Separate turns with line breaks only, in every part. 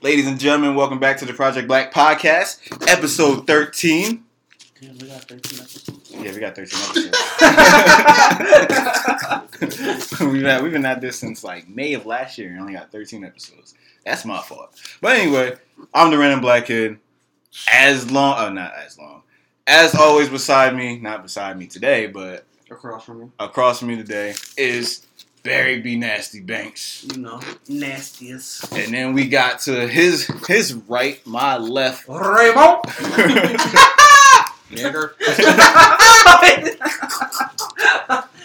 Ladies and gentlemen, welcome back to the Project Black Podcast, episode 13.
Damn, we got 13 episodes.
Yeah, we got 13 episodes. we've, had, we've been at this since like May of last year and only got 13 episodes. That's my fault. But anyway, I'm the random black kid. As long, oh, not as long. As always, beside me, not beside me today, but
Across from you.
across from me today is Barry B. Nasty Banks.
You know, nastiest.
And then we got to his his right, my left.
Raymond! Nigger.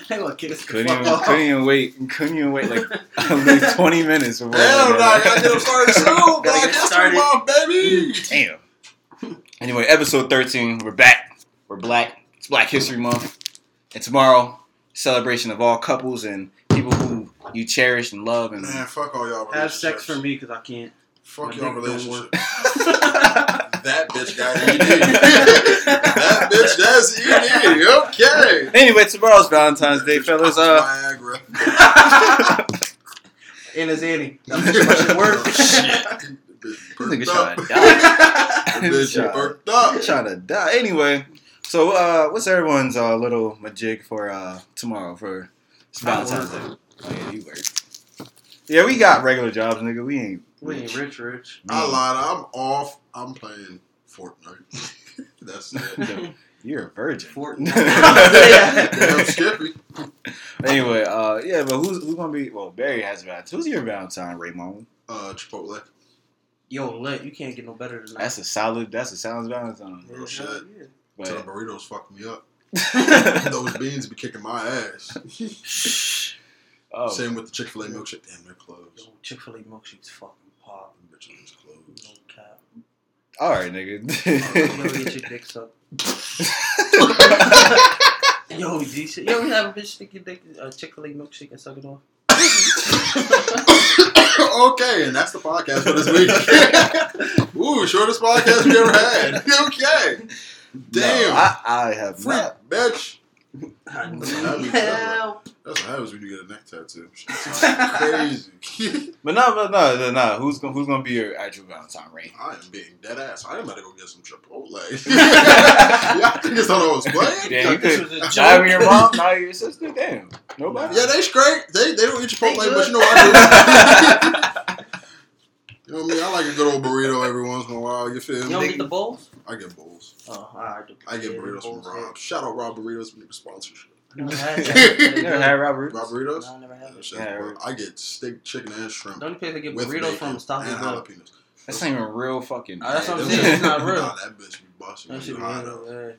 Hang on, kid. This
couldn't even, couldn't even wait. Couldn't even wait like at least twenty minutes. Before
Hell no, I gotta get him started soon.
Gotta
Black History. Month, baby.
Damn. Anyway, episode thirteen. We're back. We're black. It's Black History Month, and tomorrow, celebration of all couples and people who you cherish and love. And
Man, fuck all y'all
Have sex for me because I can't.
Fuck
My
y'all
dick don't
relationships.
work.
that bitch got ED. that bitch that's ED. Okay.
anyway, tomorrow's Valentine's Day, fellas. Uh,
Viagra.
And it's Annie. That makes my shit work.
Shit.
nigga trying to die.
That bitch
Trying-
burnt up.
trying to die. Anyway, so uh, what's everyone's uh, little majig for uh, tomorrow for it's
I
Valentine's Day?
work.
Oh yeah, you work. Yeah, we got regular jobs, nigga. We ain't.
We ain't rich, rich.
I lied. I'm off. I'm playing Fortnite. That's it.
You're a virgin.
Fortnite.
Damn Skippy.
anyway, uh, yeah, but who's who's gonna be? Well, Barry has Valentine's. Who's your Valentine, Raymond?
Uh, Chipotle.
Yo, let you can't get no better than that.
That's a solid. That's a solid Valentine.
Yeah,
Real shit.
hell yeah.
Till the burritos fuck me up. Those beans be kicking my ass.
oh,
Same with the Chick Fil A milkshake. Damn, they're closed.
Chick Fil A milkshakes fucking pop.
Them Bitches is closed.
No cap.
all right,
Yo,
nigga.
get your dick sucked. Yo, G shit. You ever have a bitch stick your dick a Chick Fil A milkshake and suck it off?
okay, and that's the podcast for this week. Ooh, shortest podcast we ever had. okay. Damn.
No, I, I have
Freak,
not.
bitch.
Hell.
That's what happens when you get a neck tattoo. Crazy.
But no, but no, no, no. Who's gonna who's gonna be your actual Valentine, Ray?
I am being dead ass. I am about to go get some Chipotle. Y'all niggas thought I was playing?
Yeah, you
this
could
was a
not your mom, not your sister. Damn, nobody.
Yeah, they straight. They they don't eat Chipotle,
They
but you know
good.
I do. You know what I mean? I like a good old burrito every once in a while. You feel me?
You
me?
don't get the bowls?
I get bowls.
Oh, alright.
I get burritos from Rob. Shout out Rob Burritos for the sponsorship.
I never had that.
You never?
Rob Burritos?
No, I never had it.
Yeah,
bro. I get steak, chicken, and shrimp.
The only place I get burritos from is
and
Bell.
jalapenos.
That's not even real fucking.
Oh, that's what I'm saying, it's not real.
Nah, that bitch be busting.
That shit be
hot
real,
up.
yeah.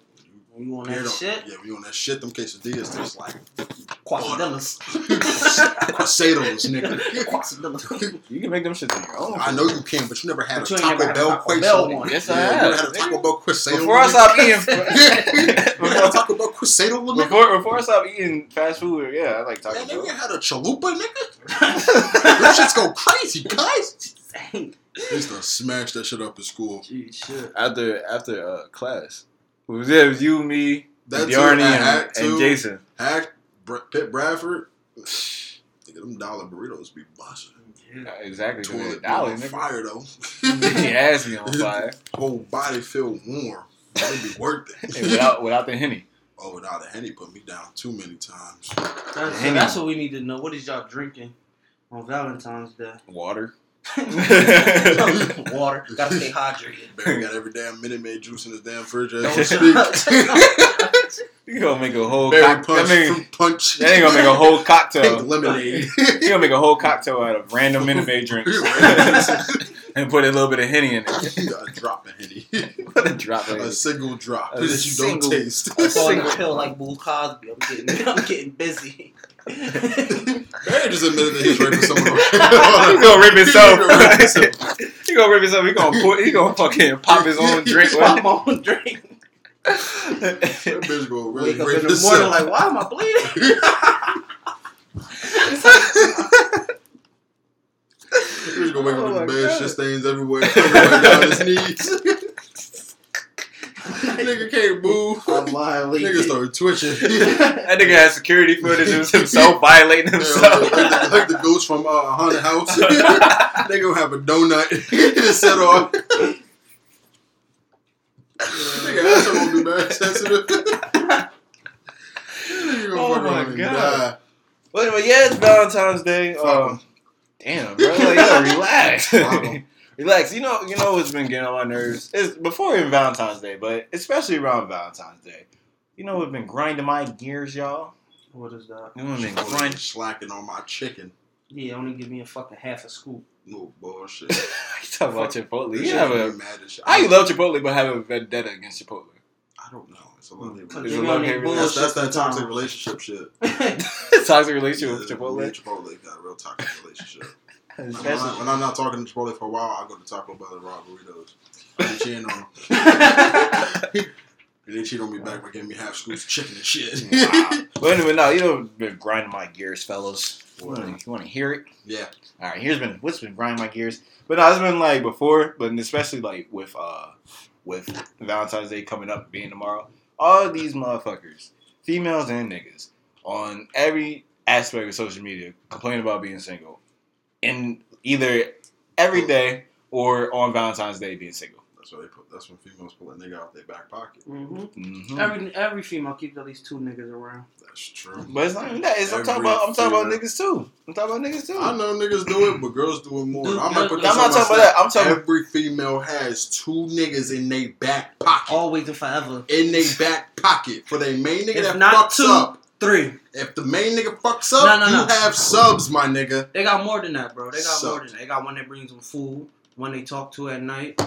When you on
You
that
know-
shit,
Yeah, when you on that shit, them quesadillas taste like
quesadillas.
quesados, nigga.
quesadillas.
You can make them shits on your own.
I know you can, but you never had
But
a Taco
never had
Bell
Taco
queso.
Bell.
Yes,
Yeah,
I
you
have.
never had a Taco Bell quesadilla.
Before I stop eating,
you had a Taco Bell quesadilla, nigga?
before before I stop eating fast food, yeah, I like Taco
Man,
Bell.
nigga had a chalupa, nigga? Them shits go crazy, guys.
Dang.
I used to smash that shit up in school.
Gee, shit.
After after uh, class, it was it was you, me,
That
Yarny, and, and. Jason.
Hack, Br- Pitt Bradford. Nigga, them dollar burritos be busting.
Yeah.
Exactly. 'cause
Toilet
it's dollar,
on
nigga.
fire though.
He has me on fire.
Whole body feel warm. It'd be worth it.
And without without the henny.
oh, without the henny put me down too many times.
That's,
Henny.
that's what we need to know. What is y'all drinking on Valentine's Day?
Water.
Water. Gotta stay hydrated.
Barry got every damn Minute Maid juice in his damn fridge
Don't
speak.
You gonna make a whole
Berry
cock-
punch,
that, mean,
fruit punch.
that ain't gonna make a whole
Pink
cocktail.
lemonade.
You gonna make a whole cocktail out of random Minute Maid drinks and put a little bit of henny in it.
You got a drop of henny.
Put a drop of
a single drop
A
that you
single-
don't taste.
a single-
pill like Bill Cosby. I'm getting, I'm getting busy.
Barry just admitted that he's raping someone.
He gonna rip himself.
He gonna rip himself.
he gonna rip himself. He gonna put. He gonna fucking pop his own drink.
Pop my own drink.
That bitch gonna really
Wake up in the morning
himself.
like, why am I bleeding?
He's gonna wake
Oh
up in the bed,
God.
shit stains everywhere, everywhere down his knees. Nigga can't move.
I'm violating.
Nigga started twitching.
That nigga had security footage of himself violating
Yeah,
himself.
like, the, like the ghost from uh, Haunted House. they gonna have a donut to set off. Nigga, asshole gonna be mad sensitive. Nigga gonna
Oh my God.
die.
But anyway, yeah, it's Valentine's Day. Um, damn, bro, like, yo, relax,
Wow.
Relax. You know, you know what's been getting on my nerves is before even Valentine's Day, but especially around Valentine's Day. You know what's been grinding my gears, y'all?
What is that?
You know what's been
Nigga
grinding.
slacking on my chicken.
Yeah, only give me a fucking half a scoop.
No bullshit.
you talking about Chipotle?
This
You have a.
me mad as shit.
I love Chipotle, but have a vendetta against Chipotle.
I don't know. It's a love hate
Cause
It's
they
a
be
love
on their
hate
That's,
bullshit
that's that toxic relationship shit.
Toxic relationship with
Yeah, me
Chipotle.
and Chipotle got a real toxic relationship. When,
Especially-
I, when I'm not talking to Chipotle for a while, I go to Taco Bell and raw burritos. I cheating on them. And they cheat on me back by giving me half scoops of chicken and shit.
Wow. But anyway, no, you know, been grinding my gears, fellas. If you want to hear it?
yeah.
All right, here's been what's been grinding my gears. But no, it's been like before, but especially like with uh with Valentine's Day coming up being tomorrow. All these motherfuckers, females and niggas, on every aspect of social media complain about being single, and either every day or on Valentine's Day being single.
That's what they put. That's when females pull a nigga out their back pocket.
hmm
hmm
Every every female keeps at least two niggas around.
That's true.
But it's not even that. It's, I'm talking about. I'm talking about niggas too. I'm talking about niggas too.
I know niggas do it, but girls do it more.
Dude,
I might put
I'm
this
I'm not talking about that. I'm
stat.
talking.
Every female has two niggas in their back pocket.
Always and forever.
In their back pocket for their main nigga
If
that
not
fucks
two,
up.
Three.
If the main nigga fucks up,
No, no,
you
no.
have subs, my nigga.
They got more than that, bro. They got more than that. They got one that brings them food, one they talk to at night.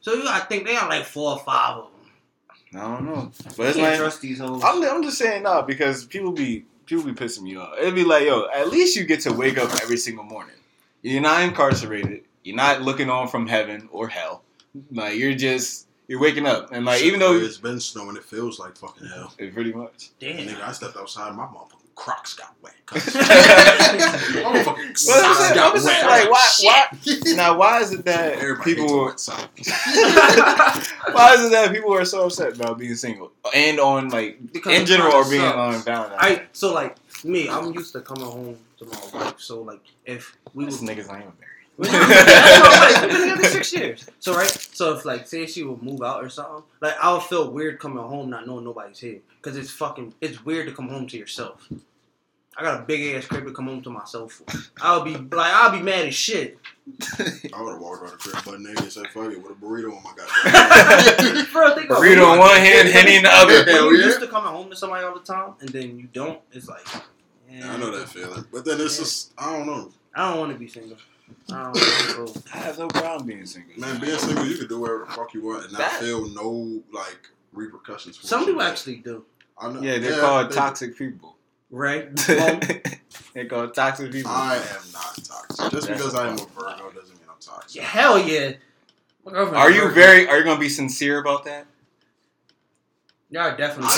So you, I think they got like four or five of them.
I don't know, but it's
can't
like
trust these hoes.
I'm, I'm just saying no because people be people be pissing me off. It'd be like, yo, at least you get to wake up every single morning. You're not incarcerated. You're not looking on from heaven or hell. Like you're just you're waking up and like
Shit,
even though
it's been snowing, it feels like fucking hell.
it pretty much.
Damn.
Nigga, I stepped outside, my motherfucking Crocs got wet. cuz. my
Well, I'm
socks
saying-
got
I'm just saying,
wet.
like, why-
Shit.
Now, why is it that
Everybody
people
hates a
were, why is it that people are so upset about being single and on like
Because
in general or being
sucks.
on Valentine's?
I so like me, I'm used to coming home to my wife. So like if we
These
was
niggas not even married.
We've been together six years. So right, so if like say she would move out or something, like I would feel weird coming home not knowing nobody's here, cause it's fucking it's weird to come home to yourself. I got a big ass crib to come home to myself for. I'll be like I'll be mad as shit.
I would have walked around the crib butt naked and said, fuck it, with a burrito on my goddamn
Bro, think.
Burrito in one hand, Henny in the other.
Hell
you
yeah.
used to coming home to somebody all the time, and then you don't. It's like,
Yeah, I know that feeling. But then it's
Yeah.
just, I don't know.
I don't want to be single. I don't know. bro.
I have no problem being single.
Man, being single, you can do whatever the fuck you want and not
That-
feel no, like, repercussions for
Some people
you do.
actually do,
I know.
Yeah, they're called
they-
toxic people.
right? Well,
they're called toxic people.
I am not toxic. Just
That's
because I am a
problem.
Virgo doesn't mean I'm toxic.
yeah, hell yeah.
Are you
Virgo.
very? Are you gonna be sincere about that?
Y'all definitely.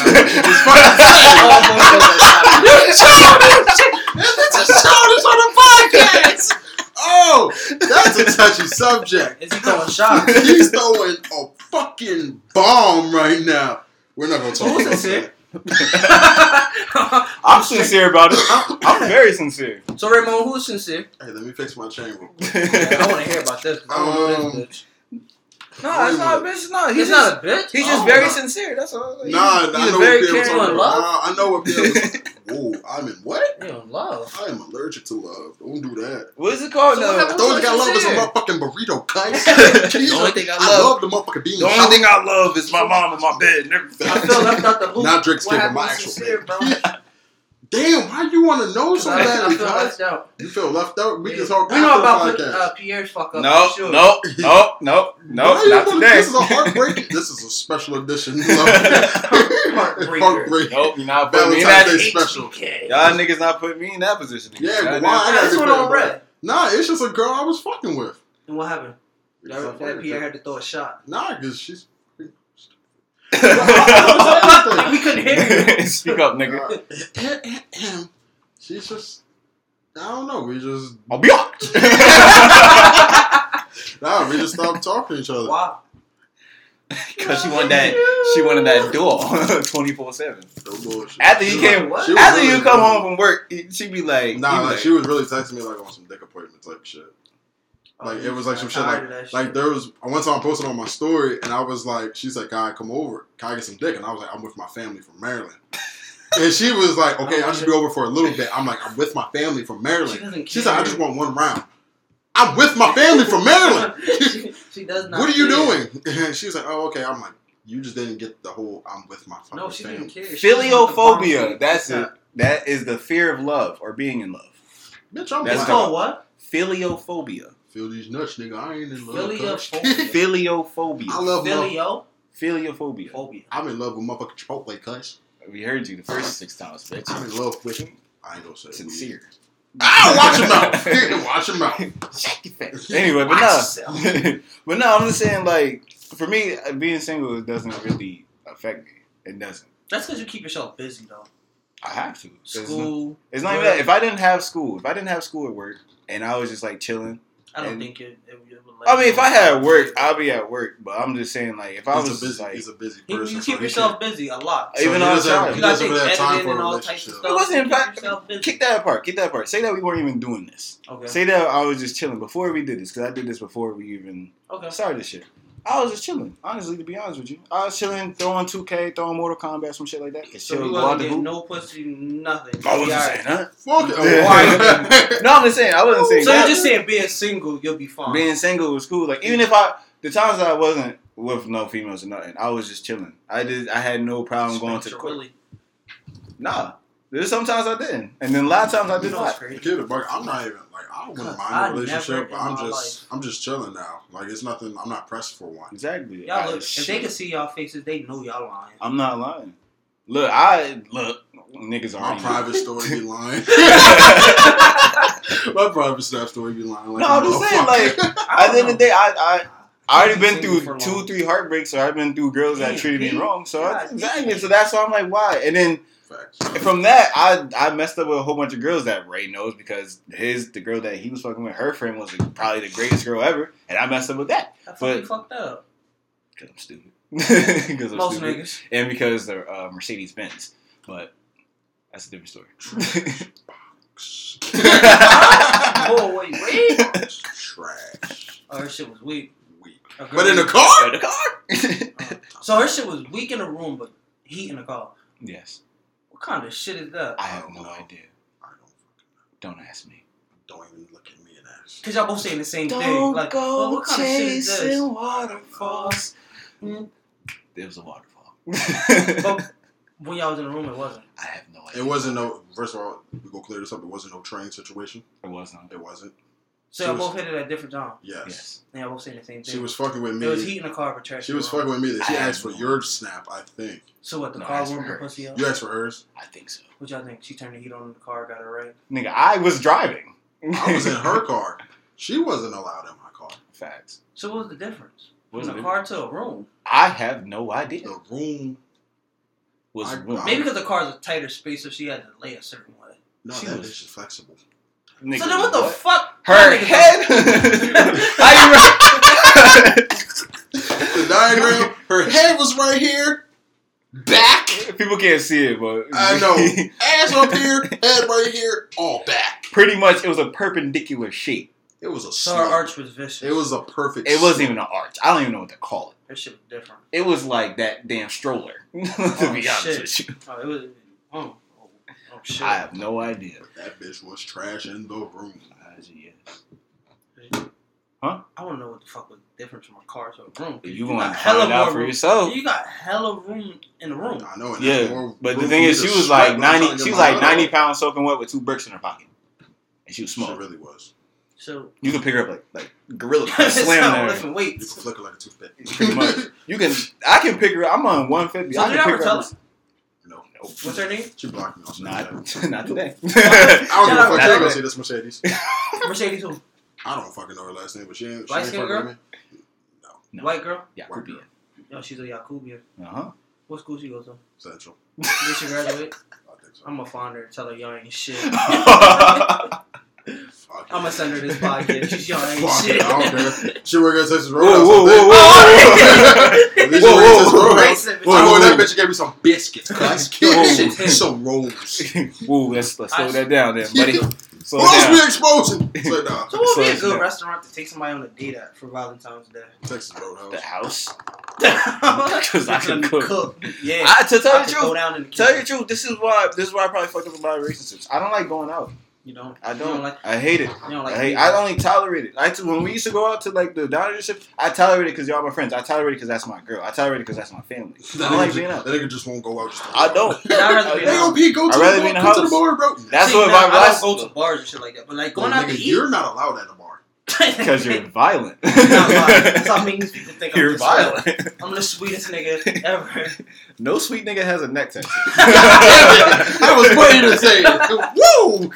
That's a touchy subject.
Is he throwing shots?
He's throwing a fucking bomb right now. We're not gonna talk about
sincere?
that.
I'm sincere about it. I'm, I'm very sincere.
so Raymond, who's sincere?
Hey, let me fix my chain real quick.
I want to hear about this. 'cause I don't know
Um,
this bitch.
No, it's not a bitch. No,
He's not a bitch.
He's just
Oh,
very
no.
sincere. That's all.
Nah, I
he's
know
very
what Pierre was
caring
talking
in
about.
love.
Nah, I know what Pierre was Whoa, I'm in what?
You in love.
I am allergic to love. Don't do that.
What is it called?
So
No.
what happened
The only thing I love is a
sincere.
motherfucking burrito, guys.
The only thing I
I
love-
love the motherfucking beans.
The only thing I love is my mom and my bed and everything.
I feel left out the loop.
Not Drake's
What
kid, my actual
sincere,
bed.
bro?
Damn, why you want to know so
I, I feel left out.
You feel left out? We
Yeah.
can talk
We know about
the
uh, Pierre's fuck up.
No,
sure.
no, no, no, no,
Why
not today.
This is a heartbreak. this is a special edition.
Heartbreaker.
Heartbreak.
Nope, you're not putting me in that.
Special.
Y'all niggas not putting me in that position. again.
Yeah, but why? I gotta
This
be
one on
bro.
red.
Nah, it's just a girl I was fucking with.
And what happened? That, that Pierre had to throw a shot.
Nah, because she's.
We couldn't hear you.
Speak up, nigga.
she's just. I don't know. We just.
I'll be out.
Nah, we just stopped talking to each other.
Wow.
because she wanted that. She wanted that door twenty four seven. After you came,
what?
She was
after
really
you come
good.
home from work, she'd be like,
Nah,
be
like,
like,
she was really texting me like on some dick appointment type shit. Oh, like it was like some shit like
of that
like
shit.
there was one time I posted on my story and I was like, she's like, "Guy, come over. Can I get some dick?" And I was like, "I'm with my family from Maryland." and she was like, "Okay, I'll just be over for a little bit." I'm like, "I'm with my family from Maryland."
doesn't
She said, "I just want one round." I'm with my family from Maryland.
she, she does not.
what are you
care.
doing? And she like, "Oh, okay." I'm like, "You just didn't get the whole. I'm with my family."
No, she
family."
didn't care. She just wanted the
Filiophobia. That's
seat.
it. That is the fear of love or being in love.
Bitch, I'm
That's
It's called what?
Filiophobia.
Feel these nuts, nigga. I ain't in love.
Filiophobia.
cuz.
Filiophobia.
I love mother-
Filio
Filiophobia.
phobia.
I'm in love with motherfucking Chipotle, cuz.
We heard you the first six times,
I'm
bitch.
in love with. I ain't gonna say it.
Sincere.
Ah, watch your mouth. watch your mouth.
Shut your face. Anyway, but
Watch
no,
yourself.
but no, I'm just saying, like, for me, uh, being single it doesn't really affect me. It doesn't.
That's because you keep yourself busy though.
I have to. It's not-
School.
It's not even
work.
that. If I didn't have school, if I didn't have school at work, and I was just like chilling.
I don't
and-
think it. it, it would let
I mean,
you
if I had work, I'll be at work. But I'm just saying, like, if I
He's
was
a busy,
like,
he's a busy person.
you
so
keep
he
yourself busy a lot.
So
even
he
on
doesn't-
outside.
You
he
gotta
doesn't
think
really have time for a
and all types of stuff.
It wasn't
You
fact- kick that apart, kick that apart. Say that we weren't even doing this.
Okay.
Say that I was just chilling before we did this, because I did this before we even
Okay.
started this shit. I was just chilling, honestly, to be honest with you. I was chilling, throwing 2K, throwing Mortal Kombat, some shit like that. Just
So
chill,
we wasn't
the
getting
hoop.
no pussy, nothing.
I wasn't
Yeah.
saying that.
Fuck it.
Yeah. No, I'm just saying, I wasn't saying
So
that.
you're just saying being single, you'll be fine.
being single was cool. Like even if I, the times that I wasn't with no females or nothing, I was just chilling. I did, I had no problem going to the court.
Really.
Nah, there's sometimes I didn't, and then a lot of times I
You
did
know
not.
crazy?
Kid, but I'm not even like I wouldn't
Cause
mind a relationship, but I'm
my
just I'm just chilling now. Like it's nothing. I'm not pressed for one.
Exactly.
Y'all
I-
look, if they can see y'all faces, they know y'all lying.
I'm not lying. Look, I look niggas
My
already.
private story be lying. My private stuff story be lying. Like
No,
a
I'm just saying, like,
I
At the end of the day, I I. I already been through two,
long.
three heartbreaks, so I've been through girls that treated me wrong. So
God
I, exactly, so that's why I'm like, why? And then
Facts.
from that, I I messed up with a whole bunch of girls that Ray knows because his the girl that he was fucking with, her friend was probably the greatest girl ever, and I messed up with that
I fucking
but-
fucked up.
because I'm stupid. Because I'm
Most
stupid,
niggas.
and because they're uh, Mercedes Benz. But that's a different story.
oh wait, wait.
Trash.
Oh, her shit was weak.
Weak. But in the car.
In the car.
so her shit was weak in the room, but heat in the car.
yes,
What kind of shit is that?
I have no
No.
idea.
I don't fucking
Don't ask me.
don't even look at me and ask.
Cause y'all both saying the same thing. Like, well, what kind of shit is this?
waterfalls.
Mm.
It was a waterfall.
But when y'all was in the room, it wasn't.
I have no idea.
It wasn't no. First of all, we go clear this up. It wasn't no train situation.
It wasn't.
It wasn't.
So
She
y'all both hit it at different times.
Yes.
Yes.
And y'all both saying the same thing.
She was fucking with me.
It was
me.
heat in the car, but trash.
She was fucking with me. That she
I
asked for
no
your snap. I think
So what? The
No,
car
that's
warmed
for her.
pussy up.
you asked for hers.
I think so.
What y'all think? She turned the heat on in the car, got her right.
Nigga, I was driving.
I was in her car. She wasn't allowed in my car.
Facts.
So what was the difference?
What's
From
the
the car to a room.
I have no idea.
The room.
Was
I-
room.
I-
Maybe because the car's a tighter space, so she had to lay a certain way.
No,
She
that
was-
bitch is flexible.
Nigga,
so then what the fuck?
Her head. How you?
The diagram. Her head was right here. Back.
People can't see it, but
I know. Ass up here. Head right here. All back.
Pretty much, it was a perpendicular shape.
It was a
So her
slug.
arch was vicious.
It was a perfect.
It wasn't even an arch. I don't even know what to call it.
Her shit was different.
It was like that damn stroller. to
Oh,
be honest
shit.
with you,
Oh, it was. Oh, oh, shit.
I have no idea.
That bitch was trash in the room. Ah, huh?
I want to know what the fuck was the difference from a car to a room.
You
got
want to
hella
find out
more
for
room.
yourself?
You got hella room in the room.
I know. And that's
Yeah,
more
but the thing is, she was like
when I'm trying
ninety. She was like ninety pounds soaking wet with two bricks in her pocket, and she was small.
She
small.
really was.
So
You can pick her up like like gorilla,
it's
slam
not
her.
lifting
You
weights.
can flick her like a toothpick.
Pretty much. You can. I can pick her. up. I'm on one fifty.
So
I
did
can
I
pick
ever
her
tell
up.
Us?
No.
Nope.
What's her name?
She blocked me on Snapchat.
Not not today.
I don't give a fuck.
Not
She ain't gonna
today.
see this Mercedes.
Mercedes who?
I don't fucking know her last name, but she ain't. She
Light
ain't
skin
fucking
girl?
with me.
No.
White girl?
Yeah,
White
could
girl.
Yo, she's a Yakubian.
Uh huh.
What school she goes to?
Central.
Did she graduate?
I think so.
I'm gonna find her and tell her y'all ain't shit.
Fuck
I'm gonna send her this podcast. She's young, ain't
Fuck
shit.
it, I don't care. She work at Texas
Whoa,
Roadhouse.
whoa, whoa, whoa,
At least
Whoa,
she work Texas
whoa,
Roadhouse. Whoa,
Whoa,
whoa,
whoa.
that bitch gave me some biscuits. Cuz.
Whoa. Shit,
some rolls.
whoa. Whoa, let's, let's slow that down then, buddy. Slow
What else we exposing? It's like, nah,
So what would be a good restaurant to take somebody on a date at for Valentine's Day?
Texas Roadhouse.
The house.
Because
I can cook.
Yeah.
I, to tell
I
you the truth,
down in the
tell you the truth, this is why this is why I probably fucked up a lot of relationships. I don't like going out.
You don't.
I
You
don't.
like.
I hate it.
You don't like.
I, hate, I only tolerate it. I t- when we used to go out to like the diner and shit, I tolerate it because y'all my friends. I tolerate it because that's my girl. I tolerate it because that's my family. I
That
don't
nigga,
like
just,
being out.
that nigga just won't go out. Just to go
I don't.
Yeah, I'd rather be
Hey,
in
yo,
the
P, go to
I'd
the
rather
bar.
be in the
Come to the bar, bro.
That's
See,
what
now,
my
I
last.
don't go to bars and shit like that, but like going
Well,
out to eat.
You're not allowed at the bar.
Because you're violent.
Not violent. That's how making people think I'm
You're
just
violent.
I'm the sweetest nigga ever.
no sweet nigga has a neck tattoo.
I was waiting to say it. Woo!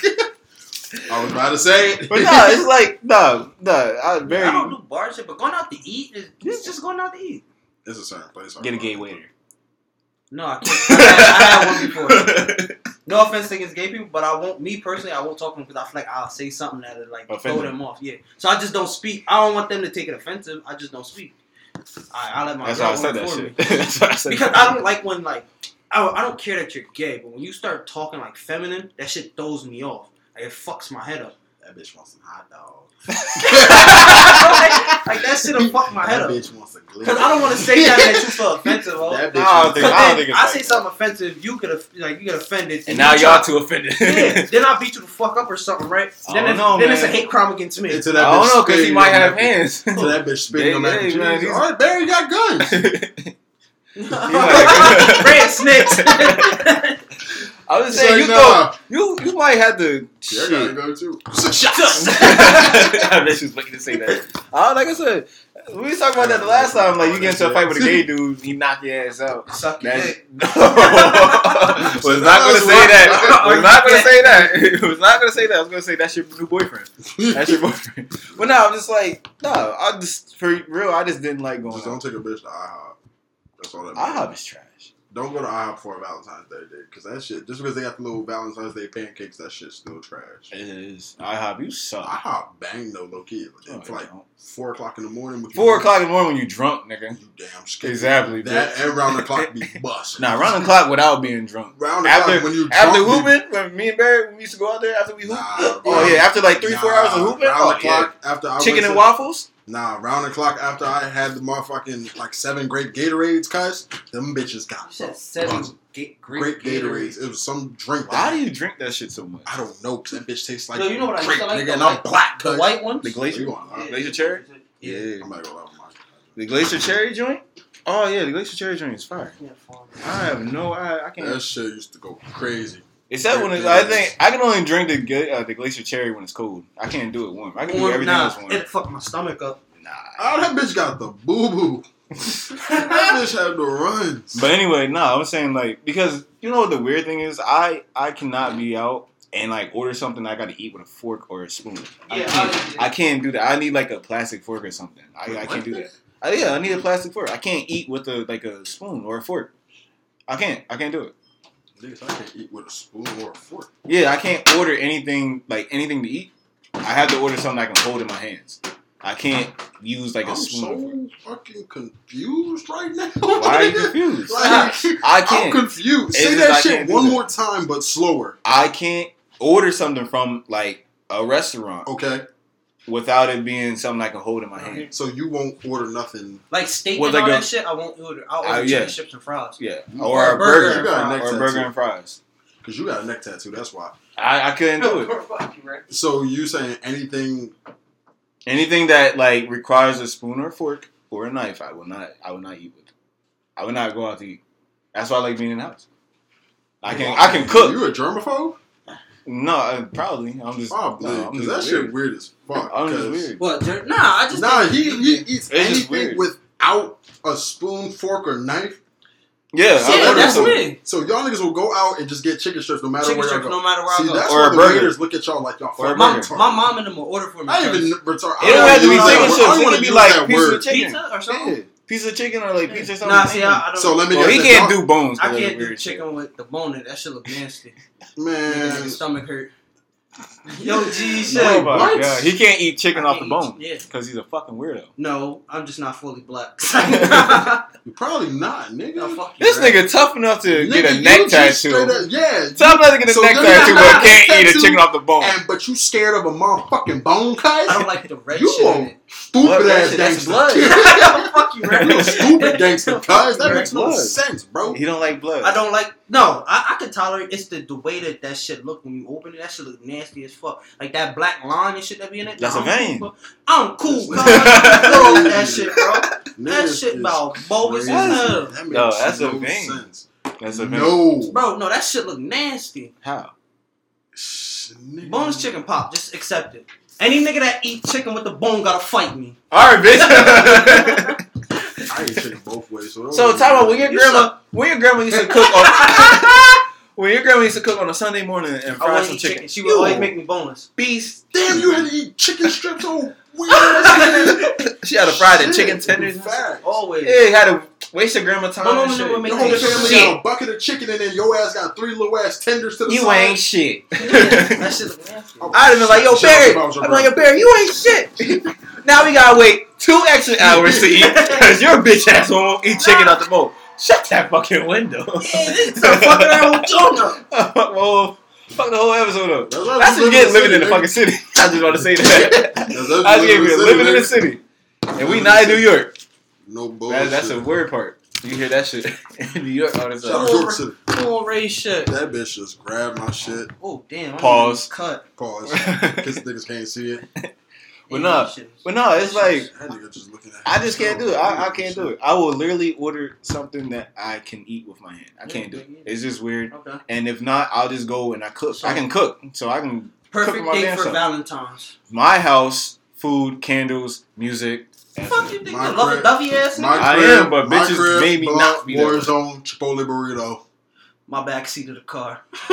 I was about to say it.
But no, it's like no, no. I very
I don't do bar shit, but going out to eat is it's just going out to eat.
It's a certain place.
get a gay waiter.
No, I can't. I had, I had one before. No offense against gay people, but I won't. Me personally, I won't talk to them because I feel like I'll say something that'll like
Offend
throw
them.
them off. Yeah, so I just don't speak. I don't want them to take it offensive. I just don't speak. I, I let my
That's
girl
why I said that
for
shit.
me.
That's why I said
Because
that.
I don't like when like I, I don't care that you're gay, but when you start talking like feminine, that shit throws me off. Like it fucks my head up.
That bitch wants some hot dog.
like, like, that shit'll fuck my head
That
up.
bitch wants a glitter.
Because I don't want to say that that you feel offensive. Oh.
That bitch
No, I don't think- I don't think it's
I
like
say
that.
something offensive, you could like you get offended,
And now
you
y'all
try-
too offended.
Yeah, then I beat you the fuck up or something, right?
I
Then,
don't
it's,
know,
then it's a hate crime against me.
Into
I
that
don't know because he might have hands.
To that bitch spitting on
Yeah,
mac and
yeah, man,
All right, Barry got guns.
like-
Red snakes.
I was
It's
saying
like,
you
nah.
go, you you might have to.
Yeah, I
shit.
gotta go too.
I bet she was waiting to say that. Uh, like I said, we was talking about that the last time. Like you get into a fight with a gay dude, he knock your ass out.
Suck your dick.
no, was not gonna say that. Was not gonna say that. Was not gonna say that. I was gonna say that's your new boyfriend. That's your boyfriend. But no, I'm just like no. I just for real. I just didn't like going.
Just don't take a bitch to IHOP. That's all that matters.
IHOP is trash.
Don't go to IHOP for a Valentine's Day day because that shit. Just because they got the little Valentine's Day pancakes, that shit's still trash.
It is IHOP. You suck.
IHOP bang though, low key. But
No,
then
it
for like
don't.
four o'clock in the morning. with
Four o'clock in the morning when you drunk, nigga.
You damn scared.
Exactly.
That
bitch.
and round the clock be bust.
Nah, round the clock without being drunk.
Round the
After-
clock when you
After
drunk, be-
hooping, when me and Barry we used to go out there after we hoop.
Nah,
oh yeah, after like three, four hours of hooping.
Round
Oh
the
yeah.
clock after I
Chicken and waffles.
Nah, round the clock after I had the motherfucking like seven great Gatorades, cuz them bitches got
You said seven
bust.
ga-
great
great
Gatorades. It was some drink.
Why
that-
do you drink that shit so much?
I don't know, cause that bitch tastes like
Yo, you know what I used
grape,
to like?
nigga, and I'm
white-
black.
The white ones.
The glacier,
You going,
glacier cherry,
Yeah.
yeah.
I'm about to go out with mine.
The glacier cherry joint. Oh yeah, the glacier cherry joint is fire.
Yeah, fine.
I have no, I, I can't.
That shit used to go crazy.
Except when it's, I think I can only drink the uh, the glacier cherry when it's cold. I can't do it warm. I can do
Warm-
everything
nah,
else warm.
It fucked my stomach up.
Nah.
Oh, that bitch got the boo boo. that bitch had the runs.
But anyway, no, I was saying like because you know what the weird thing is, I I cannot be out and like order something I got to eat with a fork or a spoon. I
Yeah,
can't.
I-
I can't do that. I need like a plastic fork or something. I, I can't do that. I, yeah, I need a plastic fork. I can't eat with a like a spoon or a fork. I can't. I can't do it.
Niggas, I can't eat with a spoon or a fork.
Yeah, I can't order anything like anything to eat. I have to order something I can hold in my hands. I can't use like a
I'm
spoon.
so fucking confused right now.
Why are you confused?
Like,
I
I'm
can't.
confused.
It's
Say that shit one more time, but slower.
I can't order something from like a restaurant
Okay.
Without it being something I can hold in my hand.
So you won't order nothing.
Like steak
Well,
and
like
all
a-
that shit, I won't order. I'll order
Uh,
chicken
yeah.
chips and fries.
Yeah,
Or
or,
a
a
burger
burger,
and
fries.
or a burger and fries.
Because you got a neck tattoo, that's why.
I, I couldn't do it.
Fuck you, right?
So you saying anything
Anything that like requires a spoon or a fork or a knife, I will not. I will not eat with. I will not go out to eat. That's why I like being in the house. I can. I can cook.
You a germaphobe?
No, uh, probably. I'm just.
Probably. Because
just
that
weird.
shit weird as fuck.
I'm just
'cause-
weird.
What? Jer- Nah, I just
Nah, he, he eats anything without a spoon, fork, or knife.
Yeah,
See,
I
that's
some-
me.
So y'all niggas will go out and just get chicken strips no matter
Chicken
where
strips,
y'all go.
no matter where
See,
I go.
that's
Or
why the
burger.
waiters look at y'all like y'all
Or
my, my mom and them will order for me.
I even retarded.
It don't have to be
I
chicken
don't
strips. It
wanna
be like
that
piece of chicken.
pizza or something.
Yeah, piece of chicken or like pizza or something.
Nah, see, I, I don't.
So let me
well,
guess
he
this.
can't
Y'all-
do bones.
I can't do
weird shit.
chicken with the bone in it. That shit look nasty.
Man,
My stomach hurt. Yo, G shit.
Oh
what?
god, he can't eat chicken
I
off the
can't eat-
bone
Yeah.
because he's a fucking weirdo.
No, I'm just not fully black.
You probably not, nigga.
No, fuck you,
This
right?
nigga tough enough to
Nigga,
get a
you
neck tattoo.
up- yeah.
Tough enough to get a
So
neck tattoo, but can't eat a chicken off the bone.
And but you scared of a motherfucking bone, cuz?
I don't like the red
You
shit in
a stupid
Blood,
ass
shit,
gangster.
blood.
Fuck you, right?
you stupid gangster, cuz. That makes no sense, bro.
He don't like blood.
I don't like. No, I, I can tolerate. It's the, the way that that shit look when you open it. That shit look nasty as fuck. Like that black line and shit that be in it.
That's
Nah,
a
I'm
vein.
Cool. I'm cool, cuz.
That's-
Blow that shit, bro. That shit
is
about bogus
crazy.
as hell.
That makes
No, that's a vein.
sense.
That's a vein.
No.
Bro, no, that shit look nasty.
How?
Shh, nigga.
Boneless chicken pop, just accept it. Any nigga that eat chicken with the bone gotta fight me.
All right, bitch.
I ain't chicken both ways. So,
so,
worry
talk about
about
when your
You
grandma, when your grandma used to cook on, when your grandma used to cook on a Sunday morning and fry some chicken.
chicken. She would
You-
always make me boneless.
Beast.
Damn, you had to eat chicken strips on weird.
she had to fry the
Shit,
chicken tenders.
be
and shit.
facts.
Always.
Yeah, you had to waste your grandma time
My mama
and
never
shit.
Your whole
Ain't
family
shit.
got a bucket of chicken and then your ass got three little ass tenders to the
You
side.
ain't shit.
That shit look nasty.
Oh,
I'd have been like, yo,
Shout
Barry.
if I was your
I'm like, yo,
brother.
Barry, you ain't shit. now we gotta wait two extra hours to eat because your bitch ass won't eat chicken out the bowl. Shut that fucking window.
Yeah, this is a fucking around with Jonah.
well, fuck the whole episode up.
That's why
That's
we
what you
live
get
in
living
the
in the
city,
fucking city. I just want to say that.
That's
That's
what
what you get
in
living in the city. And we not in New York.
No bullshit.
That, that's a weird part. You hear that shit in New York all the
Shout out
time.
York City.
Come on, Ray shit.
That bitch just grabbed my shit.
Oh damn.
Pause.
Cut.
Pause. Cause niggas can't see it.
But no,
that
But no, it's like
just.
I just can't do it. I, I can't do it. I will literally order something that I can eat with my hand. I can't do it. It's just weird.
Okay.
And if not, I'll just go and I cook. I can cook, so I can
Perfect
my
date for. Valentine's.
my house, food, candles, music.
Fuck you think
My
love a
crib-
Duffy ass
My
nigga?
I
crib,
am, but bitches
crib,
made me
blunt,
not be that way.
Warzone, Chipotle burrito.
My back seat of the car.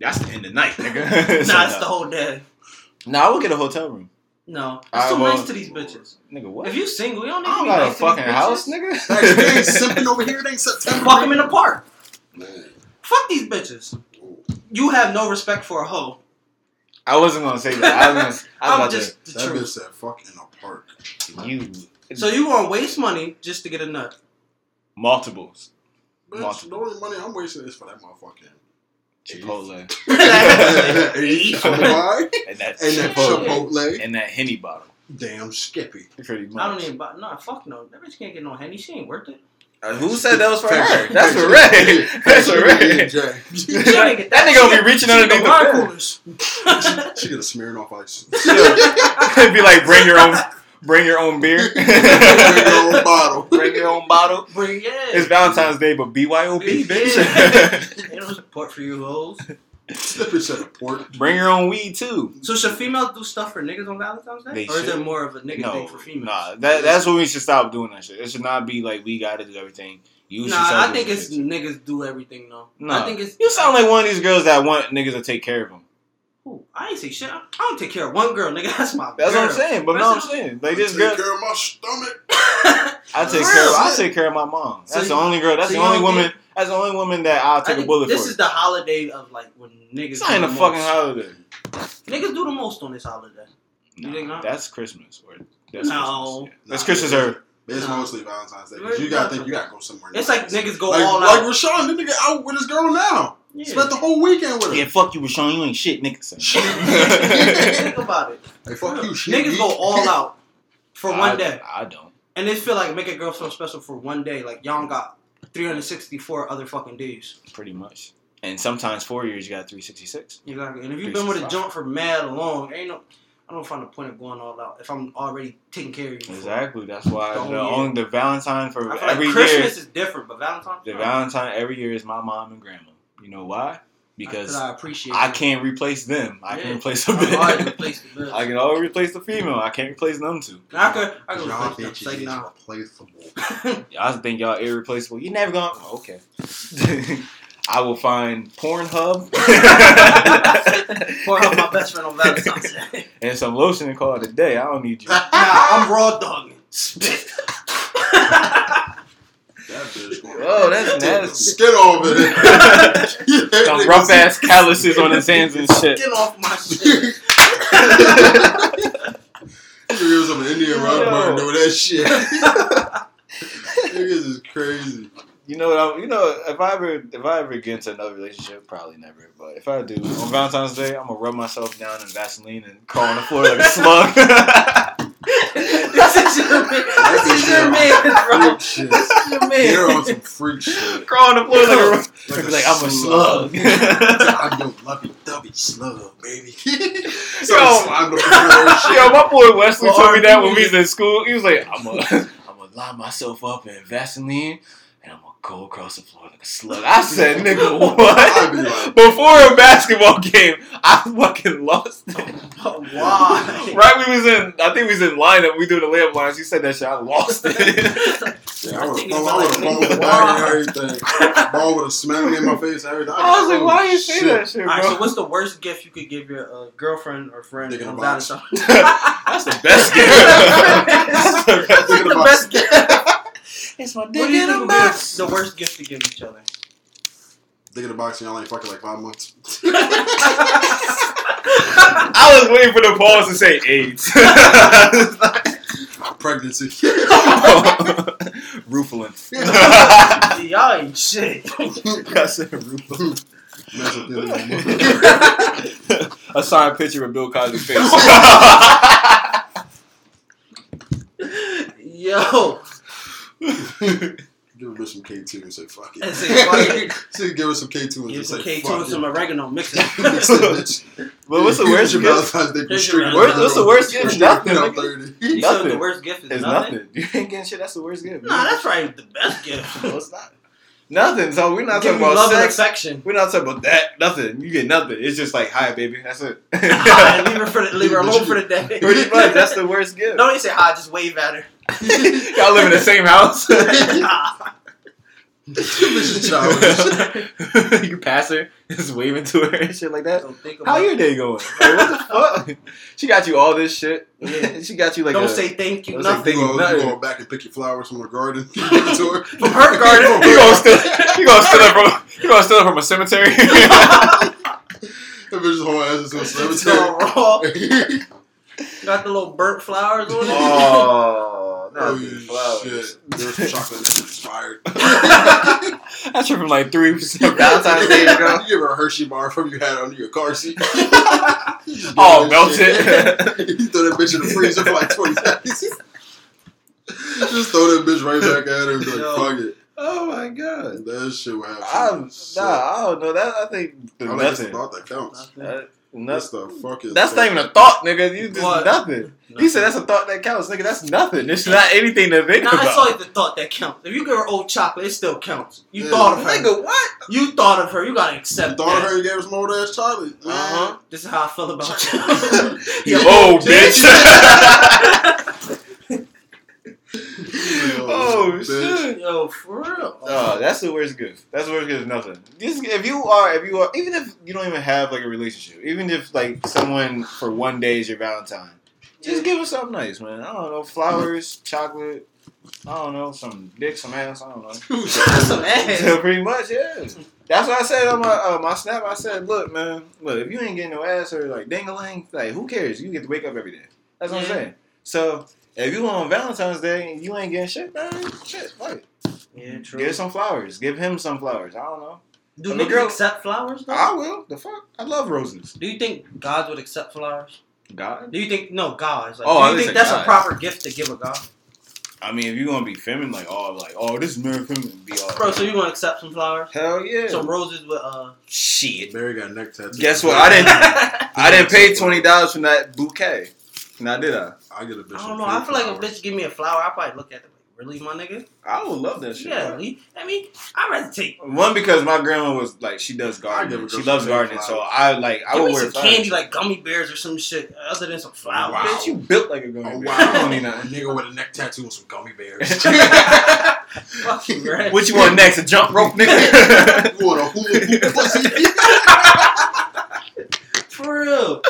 That's the end of the night, nigga.
nah, it's the whole day.
Nah, I will get a hotel room.
No, it's
I
too
will-
nice to these bitches.
Nigga, what?
If you single, you don't need
I
to
don't
be
got a
nice to
fucking
these
house,
bitches.
Facts, they ain't
nigga.
simping over here. They ain't September.
Fuck them in the park.
Man.
Fuck these bitches. You have no respect for a hoe.
I wasn't gonna say that. I was, gonna, I was
I'm
about
just the
That bitch
truth.
said fuck in a park.
to you
So you want to waste money just to get a nut?
multiples
Bitch,
Multiple.
the only money I'm wasting is for that motherfucking.
Chipotle
Eight,
and that
And that
Chipotle
Chipotle.
and that henny bottle.
Damn Skippy.
Pretty much.
I don't even buy. Nah, fuck no. That bitch can't get no henny. She ain't worth it.
Uh, who said that was for her? That's for Ray. That's for Ray.
Jay.
She ain't get
That nigga
She
gonna be reaching
she
underneath the
wine
bed.
coolers.
She get a smearing off ice.
It'd be like bring your own, bring your own beer,
Bring your own bottle.
bring your own bottle.
Bring yeah.
It's Valentine's Day, but BYOB,
Yeah.
bitch.
Ain't no support for you hoes.
That bitch said a port.
bring your own weed too.
So should females do stuff for niggas on Valentine's Day,
They
or is
should.
it more of a nigga
No,
thing for females?
nah, that, that's when we should stop doing that shit. It should not be like we gotta do everything. You should
Nah, I think it's
shit.
niggas do everything though.
Nah.
I think it's
You sound like one of these girls that want niggas to take care of them.
Ooh, I ain't say shit. I I don't take care of one girl, nigga. That's my.
That's
girl.
what I'm saying. But no, I'm
Rest
saying like this
Take
girl.
care of my stomach.
I take care. Of,
real.
I take care of my mom.
So
That's the
you-
only girl. That's
so
the only woman.
think-
That's the only woman that I'll take a bullet
this
for.
This is the holiday of like when niggas.
it's not even a
the
fucking holiday.
Niggas do the most on this holiday. You think
Nah,
not?
that's Christmas. Or that's
No.
Christmas. Yeah. That's Christmas.
it's-
Or
It's
Nah.
mostly Valentine's Day. 'cause you gotta think you gotta go somewhere.
It's
nice.
like niggas go
like,
all
like
out.
Like Rashawn, the nigga out with his girl now.
Yeah.
Spent the whole weekend with her.
yeah, fuck you, Rashawn. You ain't shit, nigga.
Think about it.
Hey, fuck you, shit.
Niggas go all out for
I-
one day,
I don't.
and they feel like make a girl feel special for one day. Like y'all got 364 other fucking days.
Pretty much. And sometimes four years you got 366.
Exactly. And if you've been with a junk for mad long, ain't no. I don't find the point of going all out if I'm already taking care of you.
Exactly. That's why
The
the,
whole year.
only the Valentine for
I feel
every
like
year.
Christmas is different, but Valentine's
The. Valentine every year is my mom and grandma. You know why?
because
Because
I appreciate.
I can't replace them. I
Yeah.
can replace the
I'm hard to
bitch.
replace the.
I can always replace the female. I can't replace them two.
I could. I could
Y'all
replace them.
bitches
Say
is
no.
replaceable.
Y'all think y'all irreplaceable. You never gonna. oh, okay. I will find Pornhub
Pornhub my best friend on Valentine's Day.
and some lotion and call it a day. I don't need you.
Nah, I'm raw dogging. Spit.
That bitch going
Oh, that's nasty.
Skin off it.
Some rough ass calluses on his hands and shit.
Get off my shit.
Niggas some Indian rock
Yo.
burn doing that shit. Niggas is crazy.
You know what? I'm, you know, if I ever if I ever get into another relationship, probably never. But if I do, on Valentine's Day, I'm gonna rub myself down in Vaseline and crawl on the floor like a slug.
This is your man. This is your man, bro.
Freak shit.
This is your
They're on some freak shit.
crawl on the floor like a
Like,
like I'm a slug.
I'm your lovey dovey slug, baby. so
Yo.
slime the floor and shit.
Yo, my boy Wesley
Well,
told me that when
R&B.
we was in school. He was like, "I'm gonna, I'm gonna line myself up in Vaseline, and I'm gonna go across the floor like a slug." I said, "Nigga, what?" Before a basketball game, I fucking lost it.
Why?
Right, we was in. I think we was in lineup. We doing the layup lines. You said that shit. I lost it.
yeah, I would
think
have
it's
fumbled
like,
fumbled the
nigga,
bag and everything. Ball would have smacked me in my face and everything.
I was like, "Why you say
shit.
that shit,
All right,
bro?"
so what's the worst gift you could give your uh, girlfriend or friend
Dick in box.
That's the best gift.
That's
That's
Dick in
the
a
best gift.
It's my
What do you think would be the worst gift to give each other?
Dick in the box and y'all ain't fucking like five months.
I was waiting for the pause to say AIDS.
Pregnancy.
Rufalin.
Y'all ain't shit.
I said Rufalin. A signed picture of Bill Cosby's face.
Yo.
Give her some K2 and say fuck it.
And say fuck it.
So give her some K2 and
Give
just
some
say
K2
fuck
and some
it.
oregano. Mix it.
Mix that bitch.
But what's the worst gift?
Valentine's Day
Here's
streaking
your
down
What's the worst gift?
Streaking
Nothing,
down
nigga.
30.
You said the worst gift is
It's
nothing?
nothing. You ain't getting shit. That's the worst gift.
Nah, that's probably the best gift.
No, it's not. Nothing. So we're not
Give
talking about
love and
sex.
affection.
We're not talking about that. Nothing. You get nothing. It's just like, hi, baby. That's it.
Hi, leave her for the, leave her alone for the day.
Pretty much. That's the worst gift.
Don't even say hi, just wave at her.
Y'all live in the same house.
This is
you pass her, just waving to her and shit like that. How your day going? Like, what the fuck? She got you all this shit.
Yeah.
she got you like
Don't
a,
say thank you,
Don't say
nothing.
You go, you go back and pick your flowers from the garden. To her.
From her garden.
You gonna steal? You gonna steal it from? You gonna steal it from a cemetery?
That bitch is whole ass into a
It's
cemetery.
raw. Got the little burnt flowers on it.
oh, not
Oh,
the flowers.
shit. There's chocolate that's expired.
That's from like three Valentine's Day ago.
You give her a Hershey bar from you had under your car seat.
Oh, melt it.
you throw that bitch in the freezer for like 20 seconds. Just throw that bitch right back at her and be like,
Yo.
fuck it.
oh my god.
That shit would have
I'm, nah, I don't know. That I think
I
the
like that's the
nothing.
thought that counts. That's
nothing.
the fucking.
That's not even a thought, nigga. You just
What?
nothing. You said that's a thought that counts, nigga. That's nothing. It's not anything to think
Nah,
about.
it's only the thought that counts. If you give her old chocolate, it still counts. You
Yeah.
thought of her.
Nigga, what?
You thought of her. You gotta
You
accept
thought of her, you gave her some old ass chocolate.
Uh huh. This is how I feel about you.
You old bitch. oh
bitch.
shit.
Yo, for real.
Oh, that's the worst gift. That's the worst gift. Is nothing. Just, if you are, if you are, even if you don't even have like a relationship, even if like someone for one day is your Valentine, just give us something nice, man. I don't know, flowers, chocolate. I don't know, some dick, some ass. I don't know.
Some ass.
Pretty much, yeah. That's what I said on my uh, my snap. I said, look, man, look, if you ain't getting no ass or like dingling, like who cares? You get to wake up every day. That's what
Yeah.
I'm saying. So if you on Valentine's Day and you ain't getting shit, man, shit, like
Yeah, true.
give some flowers. Give him some flowers. I don't know.
Do
And the
niggas
girl-
accept flowers though?
I will. The fuck? I love roses.
Do you think gods would accept flowers?
God.
Do you think no gods? Like,
Oh,
do
I
you think
said
that's a proper gift to give a god?
I mean, if you're gonna be feminine, like oh, like oh, this is very feminine, be all.
Bro, so you gonna accept some flowers?
hell yeah.
Some roses with uh.
shit.
Mary got neck tattoos.
Guess what? I didn't. I didn't pay twenty dollars for that bouquet. Now did I?
I get a bitch.
I don't know. I feel like if a bitch give me a flower, I probably look at it like, really, my nigga?
I would love that shit.
Yeah,
bro.
I mean, I'd rather take.
One because my grandma was like she does gardening. She loves
some
gardening, so. I like I
Give
would
me
wear
some
flowers.
candy like gummy bears or some shit other than some flowers.
Wow.
Bitch, you built like a gummy
Oh
bear.
wow,
You don't need
a nigga with a neck tattoo and some gummy bears.
Fucking right.
What you want next? A jump rope, nigga?
you want a hula hoop pussy?
For real.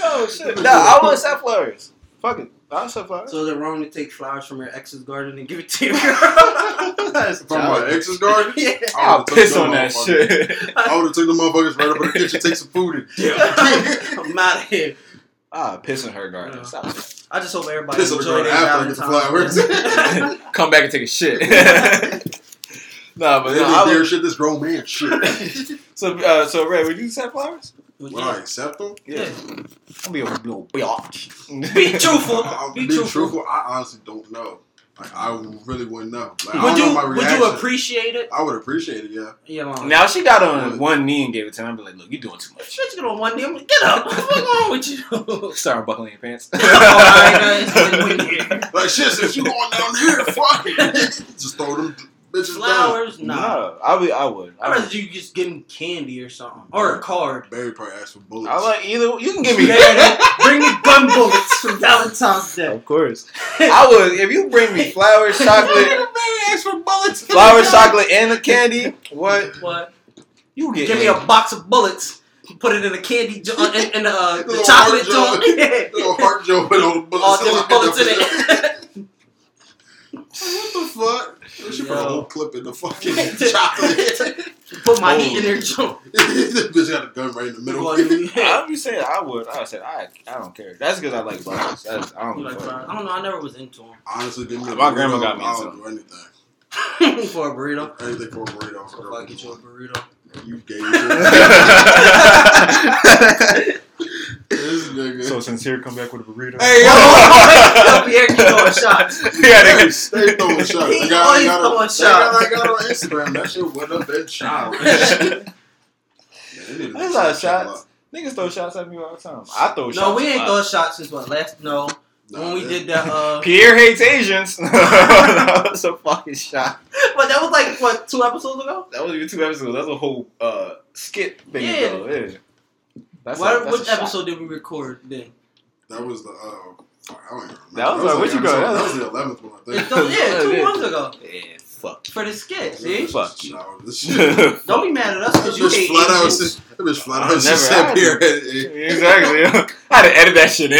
oh shit! Nah, I want to flowers. Fuck it. I'll accept flowers.
So is it wrong to take flowers from your ex's garden and give it to your girl?
That's
From my ex's garden,
yeah.
I
I'll
would've
piss on that shit.
I would have took the motherfuckers right up in the kitchen, take some food, and
I'm out of here.
Ah, piss in her garden.
Yeah.
Stop.
I just hope everybody
Piss on the
enjoyed
ground
their
after I get the
Valentine's Day.
Come back and take a shit. nah, but
They
no,
did
I would,
shit. This grown man shit.
so uh, so Ray, would you accept flowers?
But
Will
yeah.
I accept them?
Yeah.
I'll be a little bitch.
Be truthful.
I'll
Be
be
truthful.
truthful. I honestly don't know. Like I really wouldn't know. Like, I
Would
don't
you
know my
would you appreciate it?
I would appreciate it. Yeah.
Yeah, long.
Now she got on one knee and gave it to him. I'd be like, look, you're doing too much.
Bitch, get on one knee. I'm like, get up. What's wrong with you?
Start unbuckling your pants.
All right, guys, win here.
Like shit, since you going down here, fuck it. Just throw them bitches down.
Flowers, nah.
No, I would. I would. I
I'd
would.
rather you just give him candy or something. Or a card.
Barry probably asked for bullets.
I like either. You can give me.
Bring me gun bullets for Valentine's Day.
Of course, I would. If you bring me flowers, chocolate,
Barry asked for bullets.
flowers, chocolate, and the candy, what
What?
you get?
Give me a box of bullets. Put it in a candy jar, uh, in, in the, uh, the chocolate jar. Yeah.
Little heart joke with all the bullets.
All bullets in it.
What the fuck? They should put a
Yo.
whole clip in the fucking chocolate.
Put my
Oh.
in there, jump.
this bitch got a gun right in the middle.
I would say I would. I said I. I don't care. That's because I like flowers. That's, I don't.
You like
give fuck.
I don't know. I never was into them.
Honestly, give me a
My grandma got me
I'll
some.
do anything.
them for a burrito.
Anything for a burrito.
So if I get you a burrito.
You gay shit. This nigga.
so sincere, come back with a burrito.
hey,
Yo,
yo!
Pierre keep throwing shots.
yeah,
Hey,
they,
stay throwing shots.
He
I got, I
always
got,
throwing
a,
shots.
I got on Instagram. That shit went up in shot.
There's a lot of shots. Niggas throw shots at me all the time. I throw shots.
No, we ain't
lot.
throw shots since what last? No, when we did that. Uh,
Pierre hates Asians. that was a fucking shot.
but that was like what two episodes ago.
That was even two episodes. That was a whole uh, skit thing
Yeah.
ago. Yeah. That's
What,
a, that's
which
a shot.
episode did we record then?
That was the. Uh, I don't even remember.
That was like, what you
the
got?
episode-
That
That
was-
was the eleventh one, I think.
those- yeah, two
Yeah.
months ago
Yeah, fuck.
for the skit. See,
Fuck you.
No, this shit.
don't be mad at us because you
Bitch
hate
flat out
Asians.
said- that bitch flat
I
out
never
just
had
said Pierre. Hey,
exactly. I had to edit that shit in.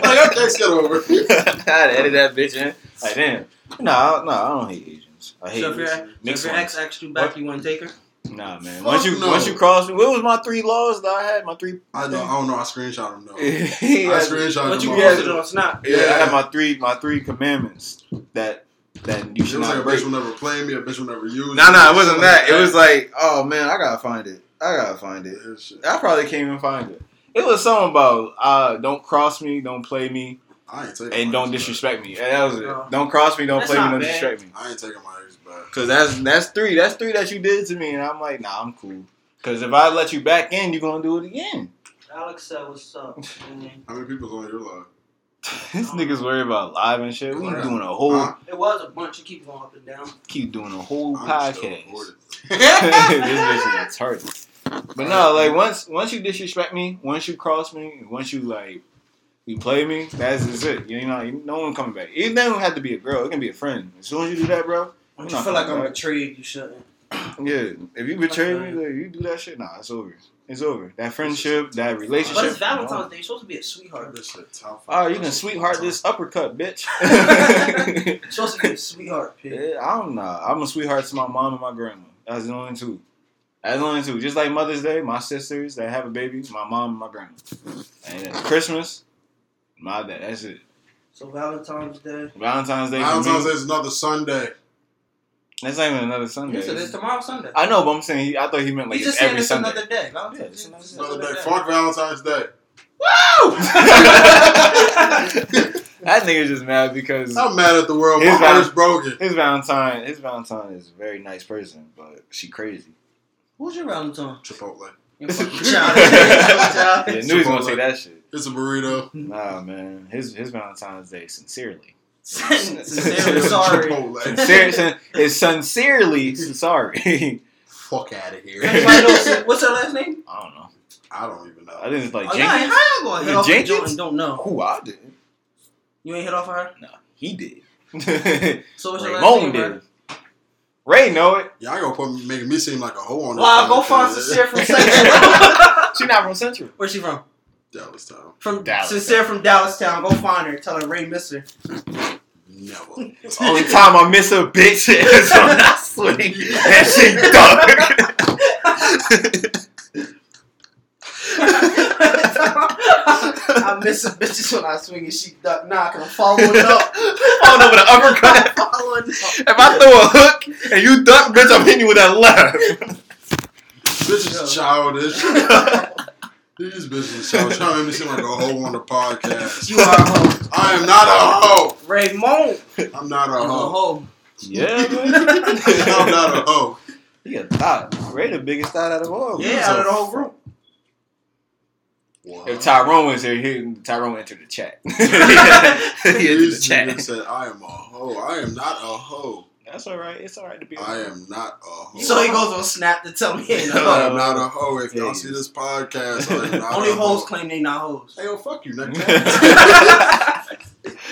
Like, okay, let's get over.
I had to edit that bitch in. Like, damn. No, no, I don't hate Asians. I hate
So if your,
Asians.
so if your ex asked you back,
What?
you want to take her?
Nah, man.
Fuck
Once you
no.
once you cross me, what was my three laws that I had? My three.
I don't, I don't know. I screenshot him though.
yeah,
I screenshot
But
him.
you
Yeah.
it on Snap.
yeah, I had my three my three commandments that that you
It
should
was like
not
a bitch will never play me. A bitch will never use.
No,
me,
no, it wasn't
shit
that. It was like, oh man, I gotta find it. I gotta find it.
Yeah.
I probably can't even find it. It was something about uh, don't cross me, don't play me,
I ain't taking
and don't
ex
disrespect me. And that was it. Don't cross me, don't
That's
play me, don't
bad.
disrespect me.
I ain't taking my ex.
Cause that's that's three. That's three that you did to me, and I'm like, nah, I'm cool. Cause if I let you back in, you're gonna do it again.
Alex said, "What's up?"
How many people's on your live?
this nigga's worried about live and shit. We
Huh?
doing a whole,
Huh?
It was a bunch. You keep going up and down.
keep doing a whole
I'm still
podcast.
recording.
this bitch is retarded. But no, like once once you disrespect me, once you cross me, once you like you play me, that's is it. You know, no one coming back. It don't have to be a girl. It can be a friend. As soon as you do that, bro.
When
I'm
you feel like I'm
back.
betrayed, you shouldn't.
Yeah, if you betray me, like, you do that shit. Nah, it's over. It's over. That friendship, that
But
relationship.
it's Valentine's Day. You're supposed to be a sweetheart.
This shit top
Oh,
five.
you can sweetheart this uppercut, bitch.
You're supposed to be a sweetheart, pig.
Yeah, I don't know. I'm a sweetheart to my mom and my grandma. That's the only two. That's the only two. Just like Mother's Day, my sisters that have a baby, my mom and my grandma. And Christmas, my dad. That's it.
So Valentine's Day.
Valentine's Day.
Valentine's Day is another Sunday.
That's not even another Sunday.
You said it's tomorrow Sunday.
I know, but I'm saying he, I thought he meant like
He's
it's
just saying
every
it's
Sunday.
another day.
Yeah, it's another
It's
Another day.
day.
Fuck Valentine's Day. Woo!
that nigga's just mad because
I'm mad at the world. My
His
heart
val-
is broken.
his Valentine, his Valentine is a very nice person, but she crazy.
Who's your Valentine?
Chipotle.
You fucking childish.
Yeah,
Childish.
knew he was gonna
Chipotle.
say that shit.
It's a burrito.
Nah, man, his his Valentine's Day sincerely.
Sincerely sorry.
Chipotle.
Sincere, sin, is sincerely sorry.
Fuck out of here.
What's her last name?
I don't know.
I don't even know.
I think it's like
Oh, yeah, how y'all going to hit off
Jenkins?
Jenkins? Don't know.
Who I did?
You ain't hit off of her?
Nah, he did.
So what's your last name?
did.
Ray?
Ray know it.
Y'all gonna put me, making me seem like a hoe on this.
Wow, go
podcast.
find Sincere from Central.
She not from Central.
Where's she from?
Dallas Town.
From
Dallas
sincere from Dallas Town. Go find her. Tell her Ray miss her.
Never.
Only time I miss a bitch is when I swing and she duck.
I miss a bitches when I swing and she duck. Nah, cause I'm following up.
Falling over the uppercut.
following up.
If I throw a hook and you duck, bitch, I'm hitting you with that left.
Bitch is childish. These bitches is childish. Trying to make me seem like a hoe on the podcast.
You are a hoe.
I am not a hoe.
Raymond.
I'm not a
You a
hoe.
hoe.
Yeah.
I'm not a hoe.
He a thought. Ray the biggest thought out of all.
Yeah, out of the whole group.
Wow.
If Tyrone was here, he, Tyrone entered the chat. he entered the chat.
niggas said, I am a hoe. I am not a hoe.
That's all right. It's all right to be. a
I
hoe.
am not a hoe.
So he goes on Snap to tell me he ain't a
I
hoe.
am not a hoe. If y'all
Yeah.
see this podcast, I am not
Only
a
hoes
hoe.
claim they not hoes.
Hey, yo, fuck you, nigga.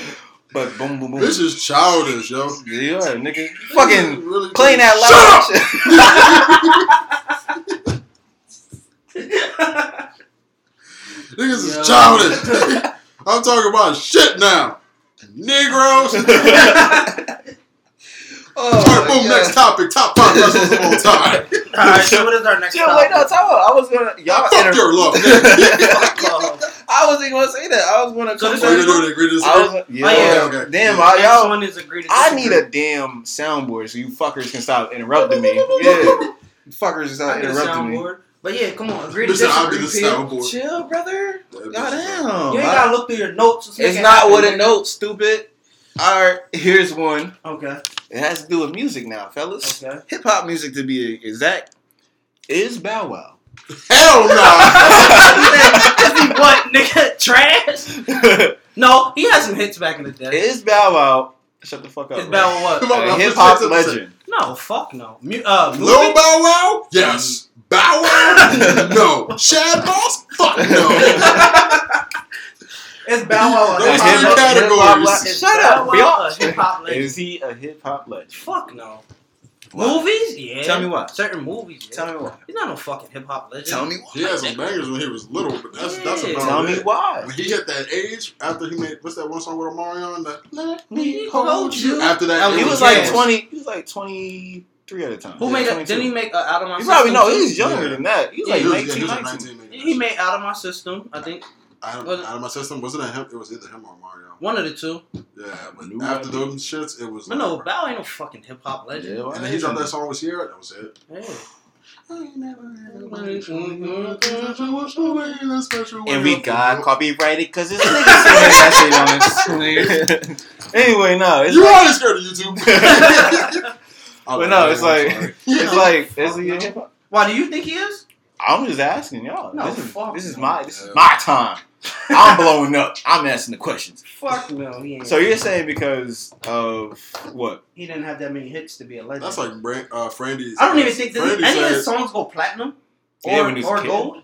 But boom, boom, boom.
this is childish, yo.
Yeah, you nigga. Fucking
Really
playing that
Shut
loud.
Niggas
Yo.
is childish. I'm talking about shit now. Negroes.
Oh,
All right, boom.
yeah.
Next topic. Top five wrestlers of all time.
Alright, so what is our next
Chill, wait, no,
topic?
time out. I was gonna. Y'all
Fuck
inter-
your love. nigga.
I wasn't gonna say that. I was gonna.
So
come
this
What
back- oh,
you gonna do? Agree to
I
disagree?
was, yeah,
Oh, yeah.
Okay, okay.
Damn,
Yeah.
I- y'all.
one is agree to
I need a damn soundboard so you fuckers can stop interrupting me. Yeah, fuckers
I
stop interrupting me.
But yeah, come on, agree to
Listen, I'll be
disagree.
the soundboard.
Chill, brother.
That bitch is
Goddamn.
You ain't gotta look through your notes.
It's not what a note, stupid. All right, here's one.
Okay,
It has to do with music now, fellas.
okay.
Hip hop music, to be exact, is Bow Wow.
Hell no.
Is he what, nigga? Trash? No, he had some hits back in the day.
is Bow Wow? Shut the fuck up.
Is
Ray.
Bow Wow
Come
what?
on,
A hip hop legend.
No, fuck no. Mu- uh.
Lil Bow Wow? Yes. Bow Wow? No. Shad Moss? Fuck no.
It's Bow Wow.
Those three categories.
Shut up,
Wow a hip hop legend?
Is he a hip hop legend?
Fuck no.
Why?
Movies? Yeah.
Tell me why.
Certain movies. Yeah.
Tell me why.
He's not no fucking hip hop legend.
Tell me why.
He had some bangers when he was little, but that's that's
Yeah.
about
Tell me
it.
why.
When he hit that age, after he made what's that one song with Omarion? That Let
Me hold you.
After that, it
He
Yeah.
was like
Yeah.
twenty. He was like twenty three at the time.
Who
Yeah,
made that? Didn't he make uh, Out of My
You
System?
probably know.
too?
He's younger
Yeah.
than that. He's
Yeah,
like
he was,
19,
yeah, he was
19.
19.
He made Out of My System, I think.
Out
was
of,
it-
out of my system, wasn't it him? It was either him or Mario.
One of the two.
Yeah, but
New
after
idea.
those shits, it was.
But no, Bow ain't no fucking hip hop legend.
Yeah, why
And then he dropped
isn't
that song with Ciara. That was it.
Yeah.
And we got copyrighted because it's niggas singing that shit on this. anyway, no, it's
You
like,
already scared of YouTube.
but no, it's like it's like is he a hip hop?
Why do you think he is?
I'm just asking y'all.
No,
this is this is my this is my time. I'm blowing up. I'm asking the questions.
Fuck no, he ain't.
So you're saying because of what?
he didn't have that many hits to be a legend.
That's like Brand, uh, Frandy's.
I don't even think that
Frandy
any of
said-
his songs go platinum or,
Yeah, when he was a
or
kid.
gold.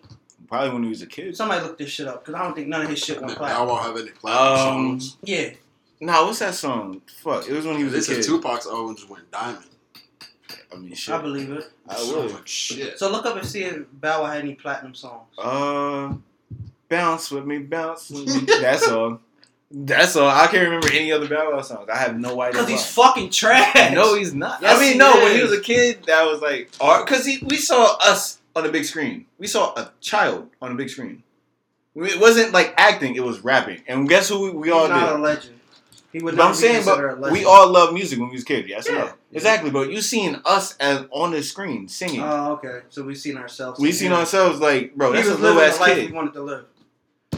Probably when he was a kid.
Somebody look this shit up because I don't think none of his shit went
Did
platinum.
Bow Wow have any platinum
Um,
songs?
Yeah,
Nah, what's that song? Fuck, it was when he was
They
a
said
kid.
Tupac's album just went diamond.
I mean, shit.
I
shit.
believe it.
I
So
would.
much shit.
So look up and see if Bow Wow had any platinum songs.
Uh, bounce with me, bounce with me. That's all. That's all. I can't remember any other Bow Wow songs. I have no idea.
Because he's fucking trash.
No, he's not.
Yes,
I mean, no. When he was a kid, that was like art. Because he, we saw us on the big screen. We saw a child on the big screen. It wasn't like acting; it was rapping. And guess who we, we
he's
all
not
did?
a legend. He would
But I'm saying, but we all love music when we was kids. Yes,
Yeah.
no? Exactly. But you seen us as on the screen singing.
Oh, okay. So we've seen ourselves.
we seen ourselves like, bro,
He
that's a little ass kid.
we wanted to live.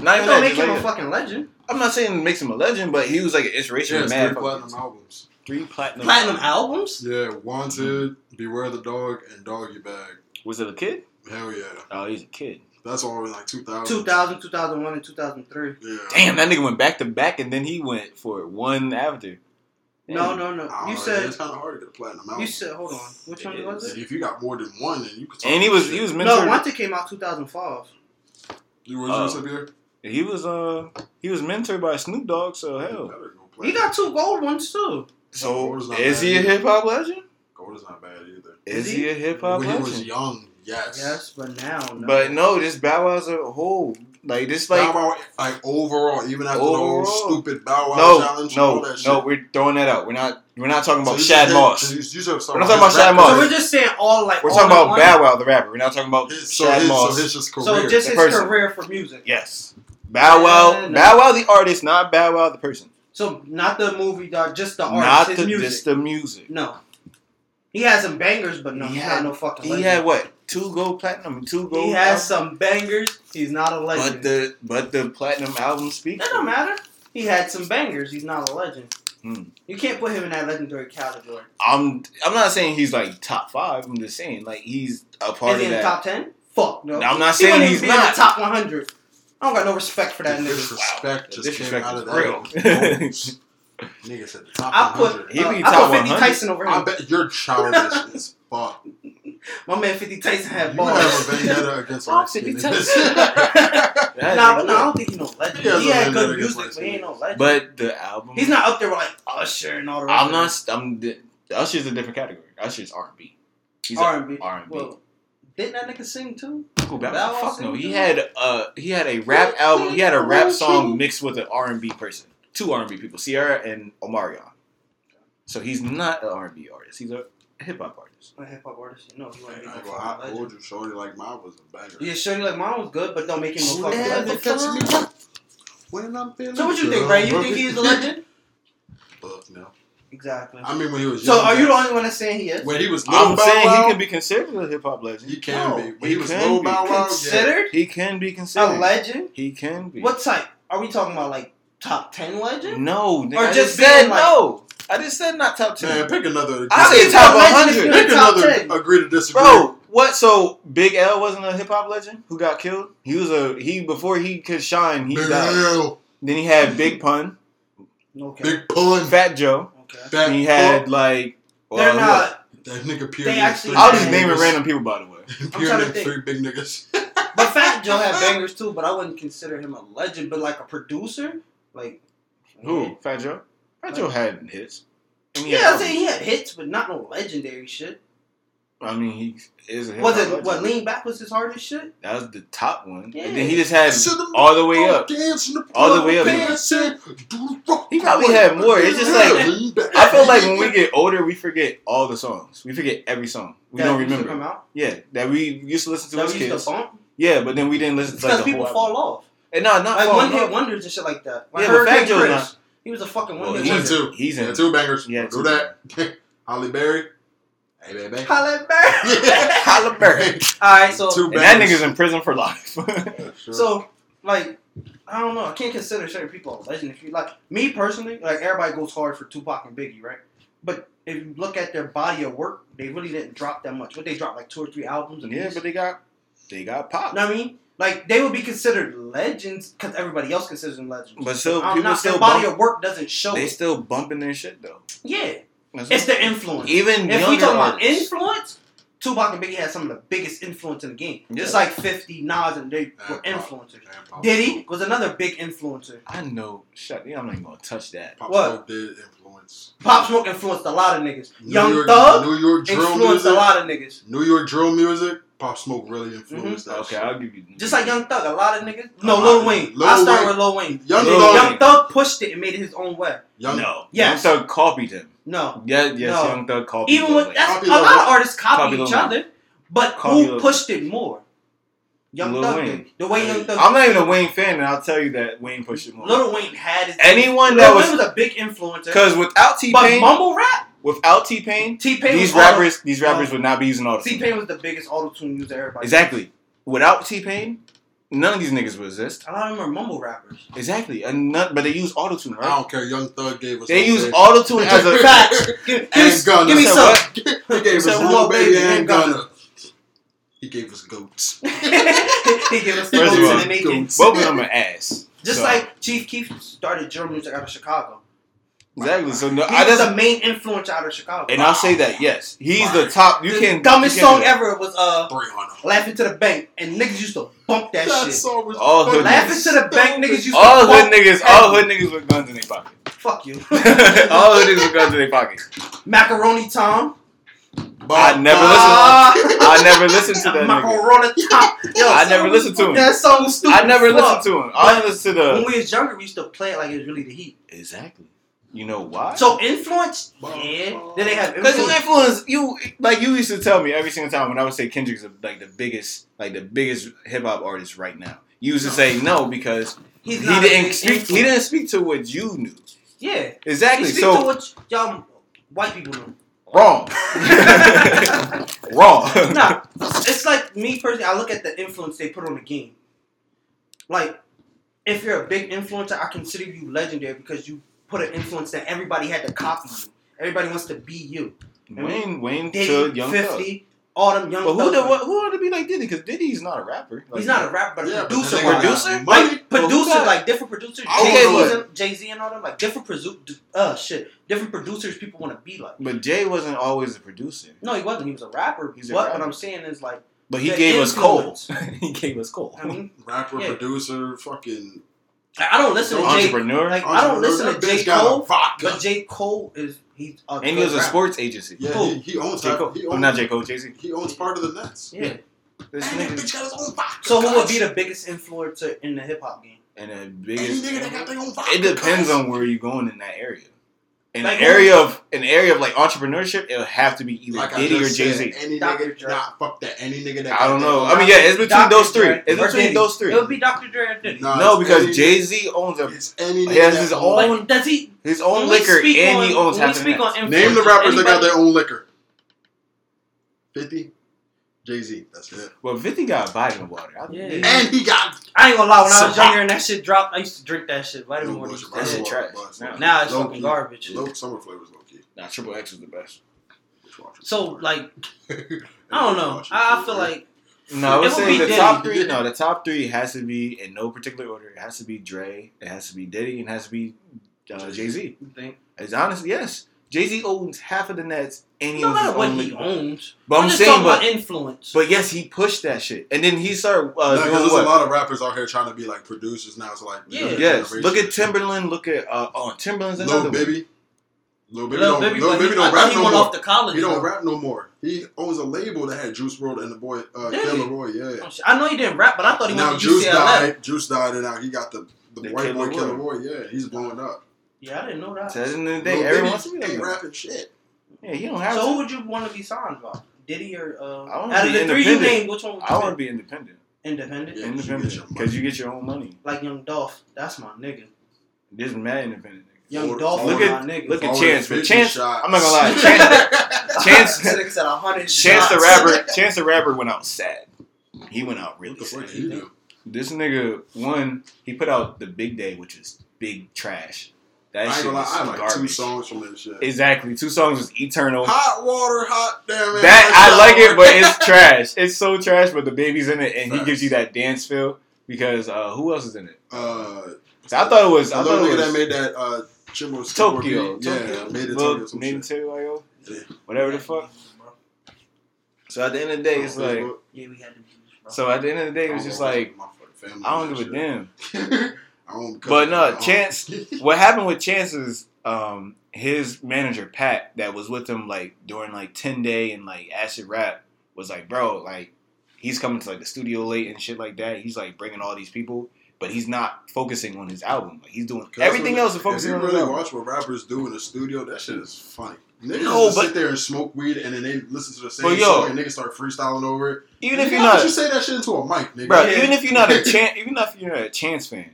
Not
That
even
don't
that.
make him
like
a
a-
fucking legend.
I'm not saying it makes him a legend, but he was like an inspiration.
Yeah,
to mad
three
fucking-
platinum albums.
Three platinum.
Platinum albums?
Yeah, Wanted, Beware the Dog, and Doggy Bag.
Was it a kid?
Hell yeah.
Oh, he's a kid.
That's all in like 2000.
2000, 2001, and 2003.
Yeah.
Damn, that nigga went back to back, and then he went for one after.
No, no, no.
I
You
don't
said
it's kind of hard to get a platinum album.
you said hold on. Which one
It
was
is.
it?
if you got more than one, then you could. talk
And he was
shit.
he was
No,
mentored.
Wanted came out 2005.
You were just up here.
He was uh he was mentored by Snoop Dogg. So hell,
He got two gold ones too.
so
is not
is
bad
he a hip hop legend?
Gold is not bad either.
Is
Is
he a hip hop
When he was young, yes.
Yes, but now no.
But no, just Bow Wow's a whole Like this,
Bow
like
Wow, like overall, even after the
Overall.
whole stupid Bow Wow
no,
challenge, and all
no,
shit.
no. We're throwing that out. We're not. We're not talking about
So
Shad
said-
Moss.
you- you
We're not talking about Shad Moss.
So we're just saying all like
We're
all
talking about
one?
Bow Wow, the rapper. We're not talking about
His, so,
Shad
his,
Moss.
so his just career.
So just
The
his
person.
career for music.
yes, Bow Wow,
Yeah, no.
Bow Wow, the artist, not Bow Wow, the person.
So not the movie, dog, just the artist, his
the
music.
just the music.
No. He has some bangers, but no,
He
he's
had-
not no fucking
He
legend.
had what? Two gold platinum, two gold.
He has some bangers. He's not a legend.
But the but the platinum album speaks.
that don't matter. He had some bangers. He's not a legend.
Hmm.
You can't put him in that legendary category.
I'm I'm not saying he's like top five. I'm just saying like he's a part
Is he
of
in the
that.
top ten? Fuck no.
I'm not saying he's not.
the top 100. I don't got no respect for that
The
nigga.
disrespect
Wow.
just
disrespect
came out of that.
real.
Nigga said the top
I put
100.
He
uh,
be
I put 50
100.
Tyson over
I
him.
bet you're childish as fuck.
My man 50 Tyson had
You
balls.
have a vendetta against light
50
skin
Tyson.
nah, but no, I don't think he's no legend.
He
He
a
had
vendetta
good music, but he ain't no legend.
But the album.
he's not up there with like Usher and all the rest.
I'm
of
not. I'm. the- Usher's a different category. Usher's R and B. He's
R and B.
R and B.
Well, didn't that nigga sing too?
Cool, Bow
Bow
Wow,
Wow
Fuck no. He
too?
had uh he had a rap album. He had a rap song mixed with an R and B person. Two R and B people, Ciara and Omarion. So he's not an R and B artist. He's a hip hop artist.
A hip hop artist. No, he wasn't.
I,
no
ain't gonna-
fucking
I
legend.
told you, Shorty like mine was a banger.
Yeah, Shorty like mine was good, but don't make him no
Who
fucking
never
legend.
catch me when I'm feeling
So what you think,
good.
Ray? You think he's a legend?
Fuck no.
Exactly.
I mean, when he was young.
So are you the only one that's saying he is?
When he was little
I'm
Bow
saying
Wow,
he can be considered a hip hop legend.
He can
No,
be. When
he
he was
can
little
be.
Bow Wow, yeah.
Considered
He can be considered.
a legend?
He can be.
What type? Are we talking about like top ten legend?
No, nigga,
Or
I
just
just said
being like-
no. I just said not top ten.
Man, pick another.
I
How
say top
legend if
100.
you're
Pick
top
another.
10?
Agree to disagree.
Bro, what? So Big L wasn't a hip hop legend who got killed. He was a he before he could shine. He
Big
died.
L,
Then he had Big Pun,
Okay.
Big Pun.
Fat Joe.
Okay.
That
he had
fuck,
like.
They're uh,
well,
not.
that nigga pure.
They actually-
I was just naming random people by the way.
Pure
trying to
nigga,
think.
three big niggas.
But Fat Joe had bangers too, but I wouldn't consider him a legend. But like a producer, like
Who? Fat Joe. Fat Joe had hits. And he
Yeah, I'm saying he had hits, but not no legendary shit.
I mean, he is a hip
Was it
legend.
what Lean Back was his hardest shit?
That was the top one.
Yeah.
And then he just had all the way up.
the
All the way up.
pants and do the fuck
He probably had more. It's just like- I feel like when we get older, we forget all the songs. We forget every song. We
that
don't
used to
remember.
Come out.
Yeah, that we used to listen to
That
as
we used
kids.
to bump.
Yeah, but then we didn't listen
It's
to like
because
the
people
whole
fall
album.
off.
And no, not
Like
fall
one hit wonders and shit like that. Like
Yeah, but Fat
Hurricane
Joe's not-
he was a fucking
Well,
one
he
hit
He's
wonder.
in two.
He's in.
Yeah, two bangers.
Yeah,
do that. Halle Berry. Hey, baby.
Halle Berry.
Halle Berry.
All right, so
Two
And that
bangers.
nigga's in prison for life.
Sure.
So, like, I don't know. I can't consider certain people a legend. If you like me personally, like everybody goes hard for Tupac and Biggie, right? But if you look at their body of work, they really didn't drop that much. What they dropped like two or three albums.
yeah, but they got they got pop.
you know what I mean, like they would be considered legends because everybody else considers them legends.
But still,
Um,
people
not,
still
their body
bump,
of work doesn't show.
they
it.
still bumping their shit though.
yeah,
That's
it's the influence.
even
if we talk about influence, Tupac and Biggie had some of the biggest influence in the game.
Yeah.
Just like Fifty, Nas, and they were
And
influencers.
And Pop
Diddy was another big influencer.
I know. Shut. Yeah, I'm not even gonna touch that.
Pop
What?
Smoke did influence.
Pop Smoke influenced a lot of niggas.
New
Young
York,
Thug
New York drill
influenced
music.
a lot of niggas.
New York drill music. Pop Smoke really influenced that.
Okay,
shit.
I'll give you.
Just like Young Thug, a lot of niggas. No,
Uh,
Lil Wayne.
Lil
I started
Wayne.
with Lil Wayne.
Young
Lil
Thug.
Young Thug pushed it and made it his own way.
Young,
no.
Yes.
Young Thug copied him.
No,
Yeah, yes,
No.
Young Thug copied.
even with that's
Copy
a
Lil
lot of artists copy,
Copy
each other, but
Copy
who
Lil
pushed it more? Young
Lil
Thug
Wayne.
The way Young Thug.
I'm not even a Wayne fan, and I'll tell you that Wayne pushed it more.
Lil Wayne had his.
Anyone that was
was a big influencer.
because without T
But
Pain,
mumble rap,
without T Pain,
T Pain.
these
was auto-
rappers, these rappers
no.
would not be using auto
T Pain was the biggest auto tune user everybody.
Exactly. Without T Pain, none of these niggas would exist.
A lot of them are mumble rappers.
Exactly, and none, but they use auto tune,
I don't care. Young Thug gave us.
They use
Baby.
auto tune as a
Facts. Give, give,
And Gunna.
give me some.
what?
he gave us
said
Lil
Lil
Baby
Baby
and
and Gunna.
Gunna. He gave us goats.
he gave us the
First of
votes
all,
in the making.
Both of them are ass.
Just
So,
like Chief Keef started drill music out of Chicago.
Exactly. So no,
He
I
was the main influence out of Chicago.
and I'll say that yes, he's the top. You
the
can
dumbest
you can
song ever was uh
Three hundred.
"Laughing to the Bank," and niggas used to bump that,
That
shit.
song was
All
fucking
hood
Laughing
niggas.
to the Bank, niggas used
All
to
hood
bump
niggas, all hood niggas with guns in their pocket.
Fuck you.
all hood niggas with guns in their pocket.
Macaroni Tom.
I never
Ah,
I never listened to that
I'm not gonna run the top. Yo,
I never listened to him.
That song was stupid.
I never
fuck.
listened to him. I listened to the.
When we was younger, we used to play it like it was really the heat.
exactly. You know why?
So influence, yeah. Then they have
Because
influence.
influence you like you used to tell me every single time when I would say Kendrick's like the biggest like the biggest hip hop artist right now. You used to say no because
He's
he didn't
big
speak. He didn't speak to what you knew.
Yeah.
Exactly.
He speak to
So
what y'all white people know.
wrong. wrong.
nah, it's like me personally. I look at the influence they put on the game. Like, if you're a big influencer, I consider you legendary because you put an influence that everybody had to copy you. Everybody wants to be you.
Wayne Wayne
Diddy,
to Young Thug.
All them young.
But who
thugs,
the, what, who ought to be like Diddy? Because Diddy's not a rapper. Like,
He's not a rapper, but a
Yeah, but
producer.
the nigga
Producer?
Like
Well, who
producers,
got-
like different producers,
Okay,
Jay Z and, and all them, like different produ- uh shit, different producers people want to be like.
But Jay wasn't always a producer.
No, he wasn't. He was a rapper.
He's a
what,
rapper.
what I'm saying is like,
But he
The
gave us Cole. he gave us Cole.
I mean,
Rapper,
Yeah.
producer, fucking
I I don't listen to Jay.
Entrepreneur.
Like I don't listen to
That
J Cole,
vodka.
but J Cole is he's a
and he was a
rapper.
sports agency.
Yeah,
Cool.
he, he owns
J. Cole.
He
Oh, not J. Cole, Jay Z.
He owns part of the Nets.
Yeah.
This
And
nigga.
bitch got his own vodka.
So who would be the biggest influencer in the hip hop game?
And the
Any
biggest.
nigga that got their own vodka.
It depends
guys.
on where you're going in that area. In
Like
an area of an area of like entrepreneurship, it'll have to be either
Like I
Diddy or Jay Z.
Any
Dr.
nigga,
Dre.
nah, fuck that. Any nigga that
I don't know.
their
I mean, yeah, it's between
Dr.
those three.
Dre
It's
or
between
Diddy.
those three.
It would be Dr. Dre or Diddy.
Nah,
No, because Jay Z owns a
It's any nigga
He has his own-
But does he?
his own liquor and
on,
he owns half the
speak.
Name the
influencers,
rappers that got their own liquor. Fifty, Jay Z. That's it.
Well, 50 got vitamin water. I-
Yeah.
And he got
I ain't gonna lie. When I was younger and that shit dropped, I used to drink that shit. Vitamin
No
water.
bullshit,
That shit
Vitamin
trash.
water,
Now-
Now it's
Low
fucking
key.
garbage.
Low summer flavors low key.
Nah, Triple X is the best.
So like, I don't know. I, I feel like
No, I
It
would
would
say the
Diddy.
top three. No, the top three has to be in no particular order. It has to be Dre. It has to be Diddy, and it has to be uh, Jay Z.
you think
It's honestly yes. Jay Z owns half of the Nets, and he
no
owns his
matter what he owns.
But
I'm
I'm
just
saying,
talking
but
about influence.
but yes, he pushed that shit, and then he started uh,
Because
doing
there's
what?
a lot of rappers out here trying to be like producers now. So like, the
Yeah.
Yes,
generation.
look at Timbaland. Look at uh, oh, Timbaland's another
Lil
one.
Baby. Lil Baby
Lil
don't,
Baby,
Lil
but
Baby
he,
don't rap
he
no
went
more.
off to college.
He don't rap no more. He owns a label that had Juice WRLD and the boy uh,
Did?
Killer Roy. Yeah.
Oh. I know he didn't rap, but I thought he
Now
went to
Juice
UCLA.
died. Juice died, and now he got the the,
The
white boy
Killer
Killer
Roy.
Roy. Yeah, he's blowing up.
Yeah, I didn't know that.
So at the end of the
Lil
day,
Baby
everyone wants to be like
ain't
that.
rapping shit.
Yeah, he don't have
So
to.
who would you want to be signed by? Diddy or uh,
I wanna
out of
be
the three you
independent.
named, which one would you
I want to
pick?
be independent.
independent?
Yeah, 'cause you get
independent
your
because you get your own money.
Like Young Dolph, that's my nigga.
There's mad independent. niggas.
Young
Forward-
Dolph,
forward-
Look
my
at-
nigga.
look at
Forward
Chance, but
50
Chance-
shots.
I'm not gonna lie, Chance- Chance-
Six at a hundred.
Chance the
shots.
rapper, Chance the rapper went out sad. He went out really
What the
sad.
fuck did he do?
This nigga, one, he put out the Big Day, which is big trash. That
I
shit
gonna lie,
was
I like two songs from that shit.
Exactly, two songs was eternal.
Hot water, hot damn it.
That I like it, but it's trash. It's so trash, but the baby's in it, and he gives you that dance feel because uh, who else is in it?
Uh,
So I thought it was. I thought
nigga
it
that made that uh,
Tokyo.
beat. Yeah,
Tokyo.
made it Tokyo. Some
made it. Tokyo,
Yeah.
whatever the fuck. So at the end of the day, it's like.
Yeah, we had to.
So at the end of the day, it was just like
my fucking family
I don't give a damn. But no, Chance- What happened with Chance is um, his manager Pat that was with him like during like ten day and like acid rap was like, bro, like he's coming to like the studio late and shit like that. He's like bringing all these people, but he's not focusing on his album. Like he's doing everything else is focusing
If
on
you really watch what rappers do in the studio, that shit is funny. Niggas
No,
just
but-
sit there and smoke weed, and then they listen to the same
yo-
song, and niggas start freestyling over it.
Even if you're not,
you say that shit into a mic, nigga.
bro,
Yeah.
even if you're not a chance, even if you're not a Chance fan,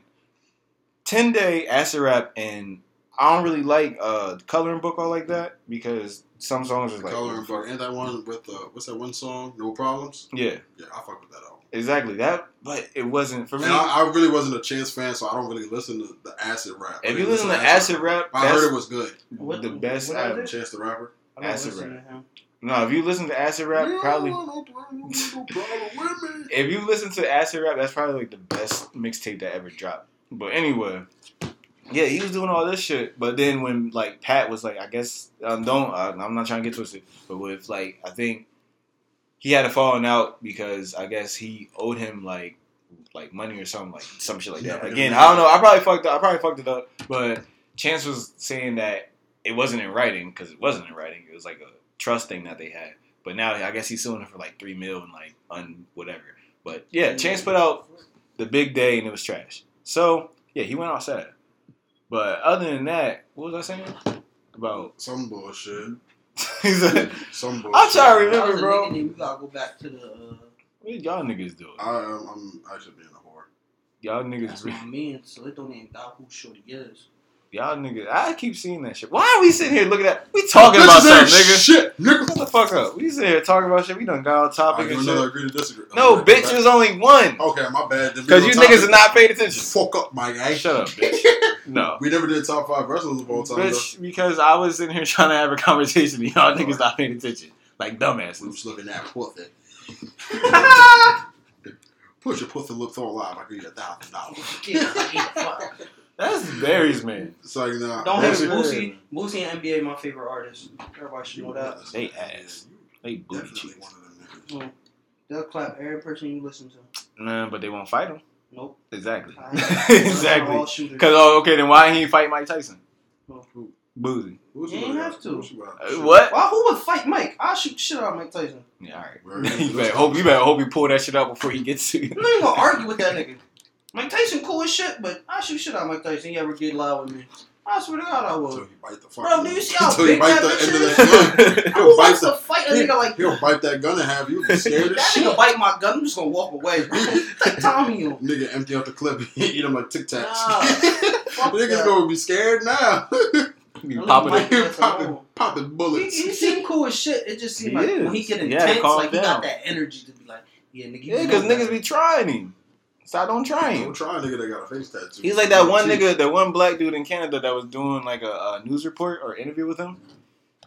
ten day acid rap and I don't really like uh coloring book all like that because some songs are like
Color and fuck. And that one with uh, what's that one song? No problems.
yeah,
Yeah, I fuck with that album.
exactly that. But it wasn't for me.
And I, I really wasn't a Chance fan, so I don't really listen to the acid rap.
If you listen to acid rap,
I heard it was good.
What-
the best
what
album.
Chance the rapper.
I don't
Acid rap. No, if you listen to acid rap,
Yeah,
probably.
no problem, no problem with me.
If you listen to acid rap, that's probably like the best mixtape that ever dropped. But anyway, yeah, he was doing all this shit. But then when like Pat was like, I guess um, don't. Uh, I'm not trying to get twisted, but with like I think he had a falling out because I guess he owed him like like money or something like some shit like that.
Yeah,
Again. I don't know. I probably fucked up. I probably fucked it up. But Chance was saying that it wasn't in writing because it wasn't in writing. It was like a trust thing that they had. But now I guess he's suing her for like three mil and like un whatever. But yeah, Chance put out the big day and it was trash. So yeah, he went outside. But other than that, what was I saying about?
Some bullshit.
He's like,
Some bullshit.
I'm sorry,
That
remember,
was
bro.
nigga. We gotta go back to the. Uh,
what y'all niggas do?
I am. I'm actually being a whore.
Y'all niggas.
that's
niggas,
my man, so it don't even doubt who shorty is.
Y'all niggas. I keep seeing that shit. Why are we sitting here looking at? We talking about
Bitches ain't
something, nigga.
Shit, nigga.
Shut the fuck up. We sitting here talking about shit. We done got off
I
topic
give
and
another
shit.
agree to disagree.
No,
Okay,
bitch,
my
it was only one.
Okay, my bad.
Because you
topic.
niggas are not paying attention.
Fuck up, my guy.
Shut up, bitch. No.
We never did top five wrestlers of all time. though.
Bitch, because I was in here trying to have a conversation and y'all niggas not paying attention. Like
We
dumbasses.
was looking at pussy. Push your pussy lips all live. I give you a thousand dollars.
Yeah, I hate the fuck.
That's Barry's man.
It's like nah.
Don't hate
Boosie.
Boosie. Boosie and NBA my favorite artist. Everybody should know that.
They ass. They booty
Definitely
cheeks.
one of them niggas.
They'll clap every person you listen to.
Nah, but they won't fight him.
Nope.
Exactly. Exactly. Because oh, okay, then why he ain't fight Mike Tyson?
Who?
Boosie.
You ain't have
guy?
to.
Who's the other
Uh, what?
Why? Who would fight Mike? I'll shoot shit out of Mike Tyson.
Yeah, all right.
Right.
you better hope you better hope you pull that shit out before he gets to you.
I'm not even gonna argue with that nigga. Mike Tyson cool as shit, but I shoot shit out of Mike Tyson. He ever get loud with me? I swear to God, I
Until
would.
he bite the
Bro, do you see how
Until he
big
bite
that
the
bitch
end of
is?
that gun.
Who
He'll bite
wants
the.
to fight a nigga like
He'll bite that gun and have you be scared
that?
as shit.
nigga bite my gun. I'm just gonna walk away. like Tommy, you.
Nigga empty out the clip, and eat him like Tic Tacs.
Nah.
Niggas
that.
gonna be scared now.
You
Leave
popping
Mike
it.
Popping,
alone.
popping
He,
bullets.
he seemed cool as shit. It just seemed
He
like
is.
when he get intense,
calm
like he got that energy to be like, yeah, nigga. you
Yeah, because niggas be trying him. So I don't try
Don't try a nigga that got a face tattoo.
He's like that one nigga, that one black dude in Canada that was doing like a, a news report or interview with him,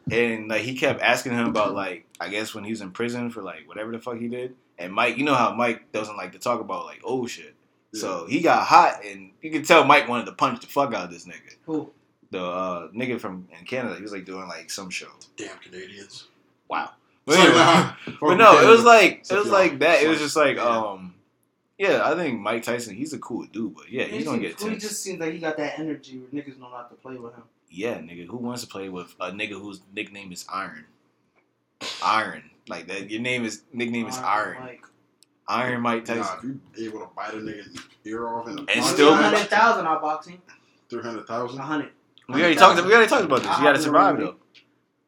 and like he kept asking him about like I guess when he was in prison for like whatever the fuck he did, and Mike, you know how Mike doesn't like to talk about like oh shit, so he got hot, and you could tell Mike wanted to punch the fuck out of this nigga,
Who?
the uh, nigga from in Canada. He was like doing like some show.
Damn Canadians.
Wow. But, anyway, but no, it was like it was like that. It was just like
yeah.
um. Yeah, I think Mike Tyson, he's a cool dude, but yeah, he's
He
gonna get
cool. He just seems like he got that energy where niggas know not to play with him.
Yeah, nigga, who wants to play with a nigga whose nickname is Iron? Iron, like that. Your name is nickname is Iron.
Like,
Iron Mike
Nah,
Tyson.
if you able to bite a nigga's ear off in a
And still-
a hundred thousand out boxing.
three hundred
A hundred.
We already talked. We already talked about this. You gotta survive though.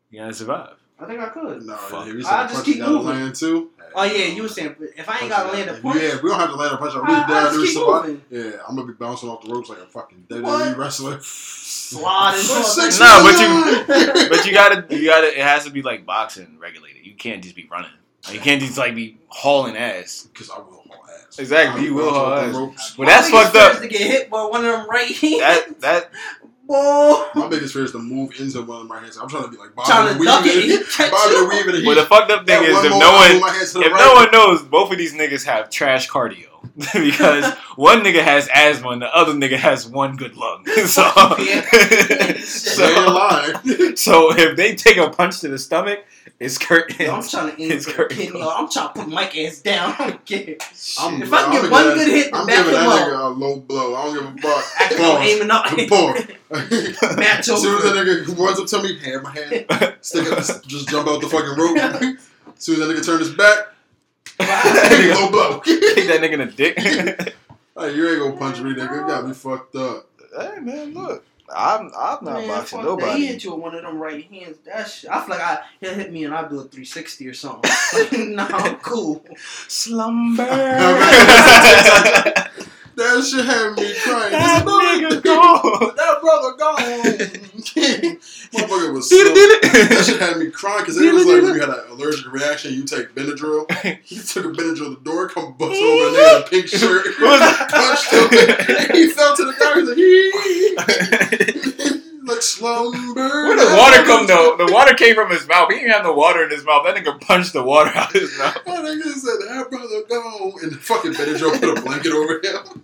You gotta survive.
I think I could.
No,
Fuck.
if you
I
said
just keep
you
moving.
land too.
Oh yeah, you were saying if I ain't gotta land a
If-
punch,
Yeah, we don't have to land a punch. I
I,
really
I
down
just
there
keep
Yeah, I'm gonna be bouncing off the ropes like a fucking WWE
What?
wrestler.
Sliding.
Six
No, but
million!
But you gotta, you gotta. It has to be like boxing regulated. You can't just be running. Like, you can't just like be hauling ass.
Because I will haul ass.
Exactly,
I'll
you will haul ass.
ropes.
But that's fucked up.
To get hit by one of them right hands.
That that
Boy.
My biggest fear is to move into one of my hands. I'm trying to be like Bobby
Trying to
the
duck it,
Weaving.
catch
Bobby the
you.
Weaving. and
Well, the fucked up thing is if no one
move my hands to the
if
right,
no one knows, both of these niggas have trash cardio because one nigga has asthma and the other nigga has one good lung. So,
Yeah.
so, so if they take a punch to the stomach, it's curtains.
Yo, I'm trying to end
It's
for the
curtain
kidney. I'm trying to put Mike ass down. I don't care.
I'm,
If I
I'm
get
gonna
one
that-
good hit to
I'm
back
giving
him
that
up.
nigga a low blow. I don't give a fuck.
Actually, I'm aiming up.
Pause.
Match
As soon as that nigga runs up to me, hand my hand, stick it, just jump out the fucking rope. As soon as that nigga turns his back, low blow.
Kick that nigga in the dick.
Hey, you ain't gonna punch me, nigga. You got me fucked up.
hey man, look, I'm I'm not
Man,
boxing
that. He
nobody.
hit you with one of them right hands. That shit. I feel like I he'll hit me and I'll do a 360 or something. nah, I'm cool.
Slumber.
that shit had me crying.
that nigga gone.
that brother gone. Motherfucker was so. That shit had me crying because it was like when you had an allergic reaction, you take Benadryl. He took a Benadryl, the door come bust over, and they had a pink shirt.
What was that?
Punched him. And he fell to the ground. He's like, hee. like slumber.
Where the water come though? The water came from his mouth. He didn't have no water in his mouth. That nigga punched the water out of his mouth.
That nigga said, that brother gone. And the fucking Benadryl put a blanket over him.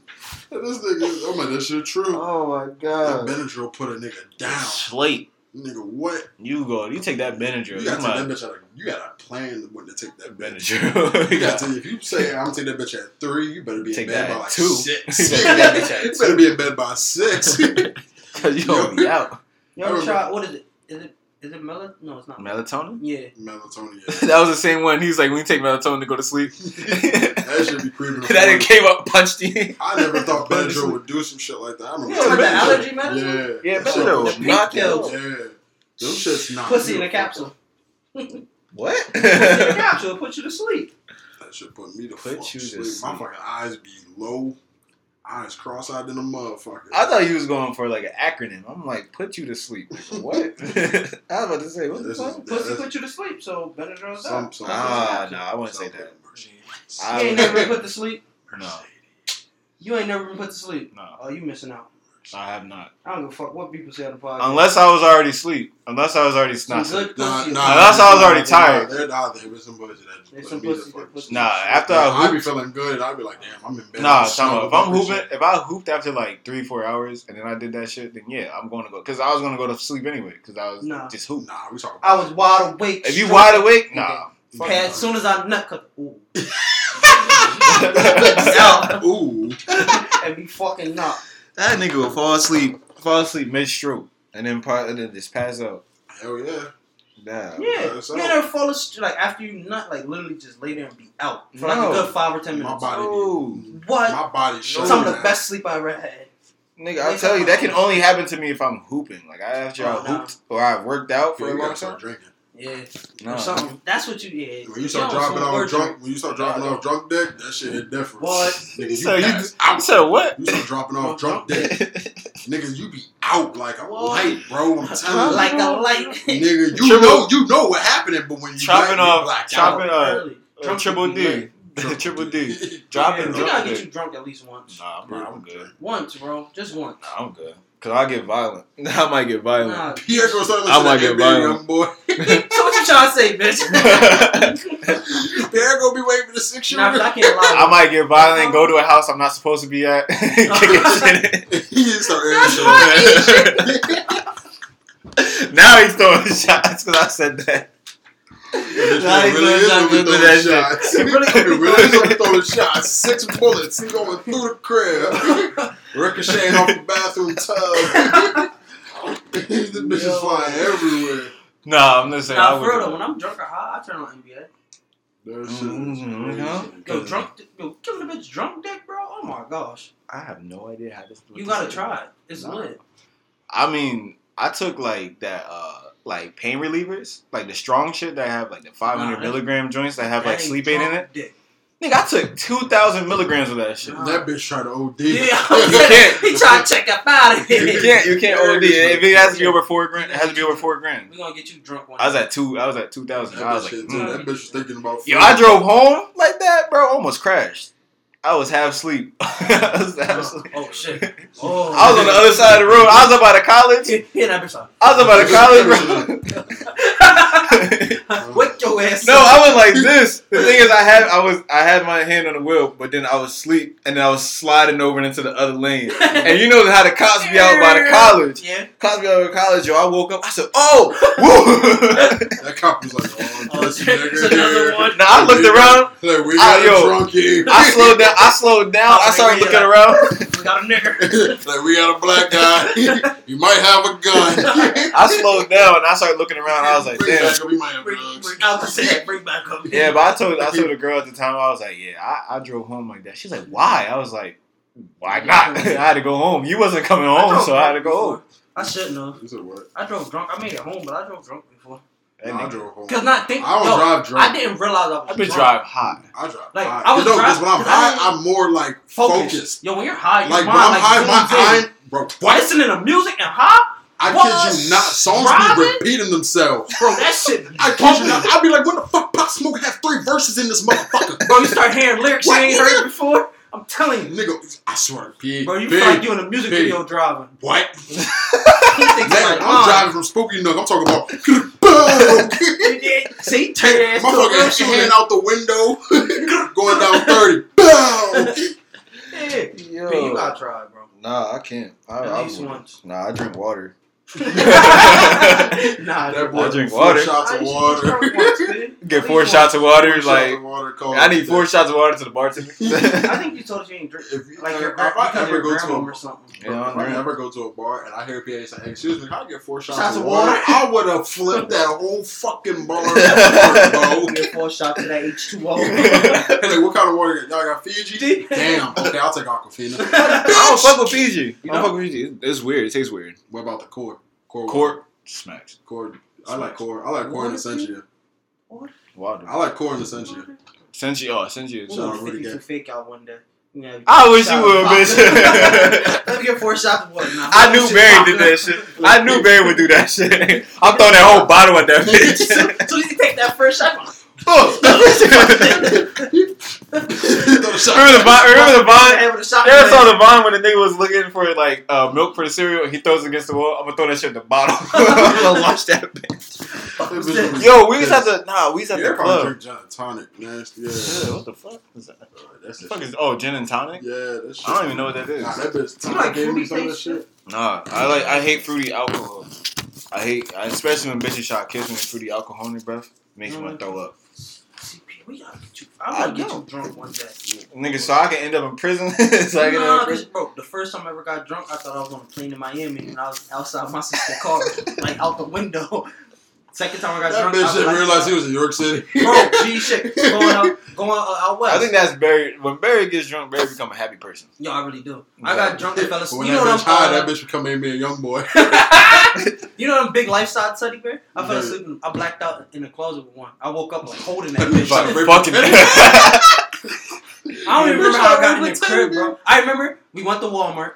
And this nigga, I'm like, that shit true.
Oh my god.
That Benadryl put a nigga down.
Sleep.
Nigga, what?
You go. You take that Benadryl.
You
You,
gotta
might
take that bitch out of, you gotta plan when to take that Benadryl.
Benadryl.
You
yeah.
gotta if you say I'm gonna take that bitch at three, you better be
Take
in bed
that
by like
two.
six.
You better take that bitch at
you better be in bed by six.
Cause you gonna be out.
You ever try? What is it? Is it Is it melatonin? No, it's not.
Melatonin?
Yeah.
Melatonin.
that was the same one. He's like, when you take melatonin to go to sleep.
That should be creeping.
that nigga came up, punched you.
I never thought
Put
Benadryl would do some shit like that. I remember.
Yeah,
Talking about
Benadryl.
allergy medicine?
Yeah.
Yeah,
That
Benadryl.
shit-
The pink
Knock you
pills.
Yeah. Them shit's not.
Pussy in a capsule.
What?
Pussy in a capsule put you to sleep.
That should put me to
Put
fuck
you to
sleep.
sleep.
My fucking eyes be low, eyes cross-eyed than a motherfucker.
I thought he was going for like an acronym. I'm like, put you to sleep. What? I was about to say, what the fuck?
Pussy
that's-
put you to sleep, so Benadryl's
Some,
out.
some,
Ah, no, I wouldn't say that. I
You ain't never been put to sleep.
No,
You ain't never been put to sleep.
no,
Oh, you missing out.
I have not.
I don't give a fuck what people say on the podcast.
Unless I was already asleep. Unless I was already
Some
not asleep.
Nah,
pussy.
nah,
Unless I was already
nah,
tired.
There, nah, there was some pussy that
There's
put
some pussy that pussy-
Nah, after
Yeah,
I
I be feeling good. I'd be like, damn, I'm in bed.
nah,
I'm
time
snuggled
out. if I'm hooping, if I hooped after like three, four hours, and then I did that shit, then yeah, I'm going to go. Because I was going to go to sleep anyway. Because I was
Nah.
just hoop.
Nah, we talking
I was wide awake.
If you wide awake, nah.
Okay, as soon as I nut, cut, ooh,
Ooh.
and be fucking nut.
That nigga will fall asleep, fall asleep mid stroke, and then part, and then just pass out.
Hell yeah.
Damn.
Yeah,
that's
you
out.
never fall asleep like after you not like literally just lay there and be out for like a good five or ten minutes.
My
minutes.
body.
Oh.
What?
My body shut
Some of the
down.
best sleep I ever had.
Nigga, I
Wake
tell you, that can only happen to me if I'm hooping. Like I after I
Oh, nah.
hooped or I worked out for
Yeah,
a long time.
drinking.
Yeah,
No.
something. That's what you. Yeah.
When you start dropping off drunk, when you start dropping off drunk dick, that shit hit different.
What?
Nigga,
You said you,
pass
you
out.
said what?
You start dropping off drunk dick. Nigga, you be out like a
What?
light, bro. I'm telling you.
like a light.
Nigga, you
Triple-
know you know what happening, but when you
Chopping
black,
off-
you black
chopping off. Uh, triple
would
D,
lit.
triple D,
Yeah,
dropping
we gotta get you drunk at least once.
Nah, bro, I'm good.
Once, bro. Just once.
Nah, I'm good. Cause I get violent. I might get violent.
Nah.
Pierre gonna start
I might
to
get
NBA
violent.
young boy.
So what you trying to say, bitch?
Pierre gonna be waiting for the six year
nah, I can't lie.
I might get violent and go to a house I'm not supposed to be at. Kicking shit.
He just start
That's
shit.
now he's throwing shots because I said that.
This
Nah, he's
really is
throwing shots with
throwing
that
shots.
shit.
He really is gonna throwing shots. Six bullets. Going through the crib. Ricocheting off the bathroom tub. this bitch is
Yo.
flying everywhere.
Nah, I'm just saying.
Nah, for real though, when I'm drunk or high, I turn on NBA.
That
Mhm,
shit is
mhm.
Yo, drunk, yo, giving a bitch drunk dick, bro. Oh my gosh,
I have no idea how this.
you gotta try it. It's
Nah.
lit.
I mean, I took like that, uh like pain relievers, like the strong shit that have like the 500
Nah,
milligram joints that have
That
like
ain't
sleep aid in it.
Dick.
Nigga, I took 2,000 milligrams of that shit.
Nah.
That bitch tried to OD.
Yeah,
can't.
he tried to check up out of here.
You can't, you can't OD. If it has to be over four grand, it has to be over four grand.
We're gonna get you drunk one.
I was at two. I was at 2,000.
That,
I was
bitch
like, mm.
that bitch was thinking about.
yo, I drove home like that, bro. Almost crashed. I was half asleep. Was half
Oh,
asleep.
oh shit. Oh,
I was on the other side of the road. I was up out of college.
Here, that bitch. like,
I was up out of college, bro.
Wake your ass.
No. I was like this. The thing is, I had I was I had my hand on the wheel, but then I was asleep, and then I was sliding over into the other lane. And you know how the cops be out by the college.
Yeah.
Cops be out by the college. Yo, I woke up. I said, "Oh, woo!"
That cop was like, oh,
Oh,
this
it's
nigga
another
here.
one.
now I looked around.
Like, we got
yo.
a drunk here.
I slowed down. I slowed down. Oh, I started looking uh, around.
We got a nigger.
like, we got a black guy. you might have a gun.
I slowed down and I started looking around. I was like, "Damn."
Back up, we might have
Bring,
drugs.
bring, I was gonna that. Bring back up.
Yeah, but I told I told the girl at the time. I was like, "Yeah, I, I drove home like that." She's like, "Why?" I was like, "Why not?" I had to go home. You wasn't coming home,
drove
so I had to
drunk
go home.
I shouldn't have.
You said what?
I drove drunk. I made it home, but I drove drunk before.
That
Nah, I drove home.
Cause not think.
I don't
no,
drive drunk.
I didn't realize I was.
I've been
drunk.
drive hot.
I drive.
Like,
high.
I was
no,
dri-
because when I'm
'cause I
high,
didn't-
I'm more like
Focused.
focused.
Yo, when you're high, your
Like when I'm
like,
high, my
zooms in.
mind, bro. What?
Listening to music and high,
I
What?
kid you not. Songs
Driving?
be repeating themselves.
bro. That shit.
I kid you not. I'd be like, when the fuck Pop Smoke have three verses in this motherfucker?
Bro, you start hearing lyrics you ain't heard before. I'm telling you,
Nigga, I swear, pig.
bro. You
pig,
feel like you in a music
pig.
video driving.
What?
He
Man,
like,
I'm
mom.
driving from Spooky Nook. I'm talking about.
See, turn your ass to a
Motherfucker hand out the window, going down 30. Bow.
Yeah. Man, you gotta try, bro.
Nah, I can't. I,
At
I
least
wouldn't.
once.
Nah, I drink water.
nah,
That boy
I drink
four
water.
shots of water.
drink once, man.
Get four shots of water. Like
of water,
I need four
that.
shots of water to the bartender.
I think you told us you ain't drink.
If you,
Like
if,
your,
if I ever go to
grandma
a
or something.
Yeah,
if I ever go to a bar and I hear PA say, hey, "Excuse me, can I get four shots,
Shots
of
of
water?"
water?
I would have flipped that whole fucking bar, bro.
Get four shots of that H2O.
Hey, like, what kind of water? Y'all got Fiji? Damn. Okay, I'll take Aquafina.
I don't fuck with Fiji.
You
I don't fuck with Fiji. It's weird. It tastes weird.
What about the core? Core. water?
Court smacks.
Core. I like core. I like core in
Water?
Essentia.
Water.
I like core in Essentia.
Since oh, since you.
We're
Shout out
gonna
Rudy Gay.
fake out one day. Yeah,
I wish you would, bitch.
Let me get four shots of water. Nah,
I knew Barry did that shit. I knew Barry would do that shit. I'm throwing that whole bottle at that bitch.
so you take that first shot.
Fuck. remember
Throw the shot.
the vine? Remember the vine?
Head with a shot
You ever
glass.
saw the vine when the nigga was looking for like uh, milk for the cereal? and He throws it against the wall. I'm gonna throw that shit in the bottle. I'm gonna launch that bitch.
Fuck was that?
Yo, we was at the nah, we was at
Yeah,
the
probably
club.
drink gin and tonic. Nasty. Yeah.
Yeah, what the fuck? Is that?
Uh, that's
The
the
fuck is oh gin and tonic?
Yeah, that shit.
I don't even know what that is.
Nah, that bitch.
You like
gave me
fruity
some of that shit.
Nah, I like I hate fruity alcohol. I hate, especially when bitches shot kiss me with fruity alcohol in their breath. Makes me want to throw up.
We gotta get you. I wanna get you drunk one day.
Nigga, so I can end up in prison. so I can
Nah,
in
'cause,
prison.
bro, the first time I ever got drunk, I thought I was on a plane in Miami, and I was outside my sister's car, like out the window. Second time I got
That
drunk,
bitch
I was
didn't realize he was in York City.
Bro, G shit, going out, going out, out west.
I think that's Barry. When Barry gets drunk, Barry become a happy person.
Yo, I really do. I got drunk and fell asleep.
when
You know
that
what
bitch
I'm
high,
talking
that bitch become me a young boy.
You know them big life size teddy bear? I fell
Yeah.
asleep. And I blacked out in the closet with one. I woke up like holding that bitch.
Like,
Fucking.
Fucking-
I don't even remember how I got in the crib, bro. I remember we went to Walmart.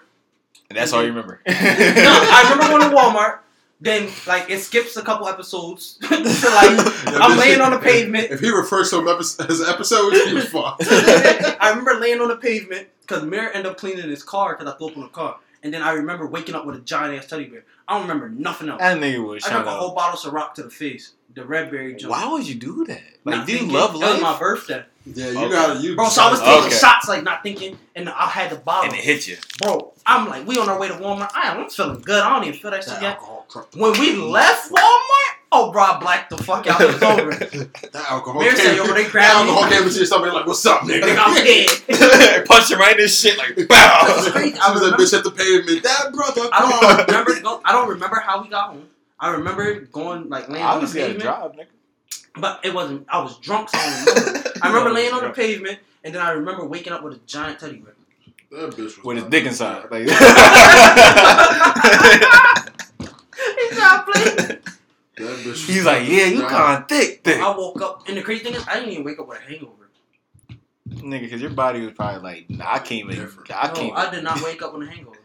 and that's all you remember.
No, I remember going to Walmart. Then like it skips a couple episodes. so like
That
I'm
bitch-
laying on the pavement.
If he refers to him epi- his episodes, he was fucked.
I remember laying on the pavement because Mirror ended up cleaning his car because I threw up in the car. And then I remember waking up with a giant ass teddy bear. I don't remember nothing else.
That nigga was
I
trying
drank a
to.
whole bottle of Ciroc to the face. The red berry jump.
Why would you do that? Like,
Not
do you
thinking.
love
It was my birthday.
Yeah, you
Okay.
gotta. You
Bro, so I was taking
Okay.
shots, like not thinking, and I had the bottle.
And it hit you.
Bro, I'm like, we on our way to Walmart. I am, I'm feeling good. I don't even feel that shit yet.
Alcohol. cr-
When we left Walmart, oh, bro, I blacked the fuck out. It was over.
That alcohol.
Mary
came,
said, yo, they
that
grabbed
alcohol
me.
came into your stomach like, "What's up, nigga?"
Nigga, I'm dead.
Punch him right in this shit like
That's
bow.
crazy.
As
I
soon as that
remember-
bitch hit the pavement, that brother.
I don't remember. I don't remember how we got home. I remember going like laying on the
Obviously, had a
pavement,
drive, nigga.
but it wasn't. I was drunk, so I remember. I remember laying on the pavement, and then I remember waking up with a giant teddy bear.
That bitch was
with his dick inside. Like,
He's not playing.
That bitch was
he's like, yeah, you
Nah.
kind of thick, thick,
I woke up, and the crazy thing is, I didn't even wake up with a hangover.
nigga, because your body was probably like, nah, I can't even, I
no,
can't.
I did not wake up with a hangover.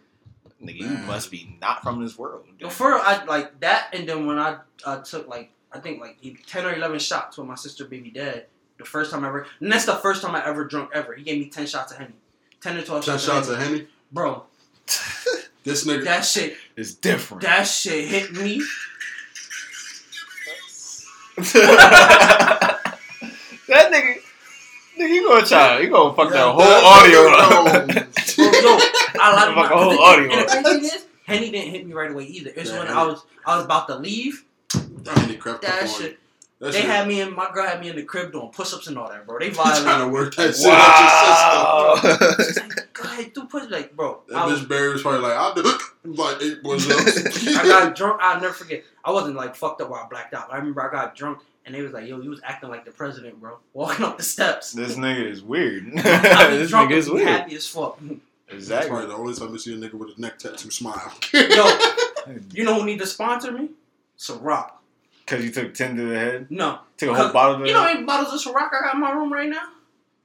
Nigga, you
Man.
must be not from this world.
Yo, for I like that, and then when I uh, took like I think like ten or eleven shots with my sister, baby dad, the first time ever, and that's the first time I ever drunk ever. He gave me ten shots of henny, ten or twelve
Ten
shots,
shots
of
of
henny.
henny.
Bro,
This nigga.
that shit,
is different.
that shit hit me.
that nigga, nigga, you gonna try? You gonna fuck
Yeah,
that whole
that-
audio up?
Bro, yo, I lied to
Fuck
my,
a whole
and
audio
the
up.
crazy thing is, henny didn't hit me right away either. It's
Yeah,
when
Henny-
I was I was about to leave.
That henny crept
That
on
shit,
you. That
they
shit-
had me in my girl had me in the crib doing push ups and all that, bro. They
He trying to work that shit out your system.
Wow.
She's like, Go ahead, do push like, bro.
That
I was-
bitch Barry was probably like, I'll do like eight push-ups.
I got drunk. I'll never forget. I wasn't like fucked up where I blacked out. I remember I got drunk and they was like, "Yo, you was acting like the president, bro, walking up the steps."
this nigga is weird. This
drunk
nigga is weird.
happy as fuck.
That's
Exactly.
probably the only time you see a nigga with his neck tattoo smile.
Yo, you know who need to sponsor me? Ciroc.
Cause you took ten to the head.
No,
Took a whole bottle of
you know
it.
how many bottles of Ciroc I got in my room right now?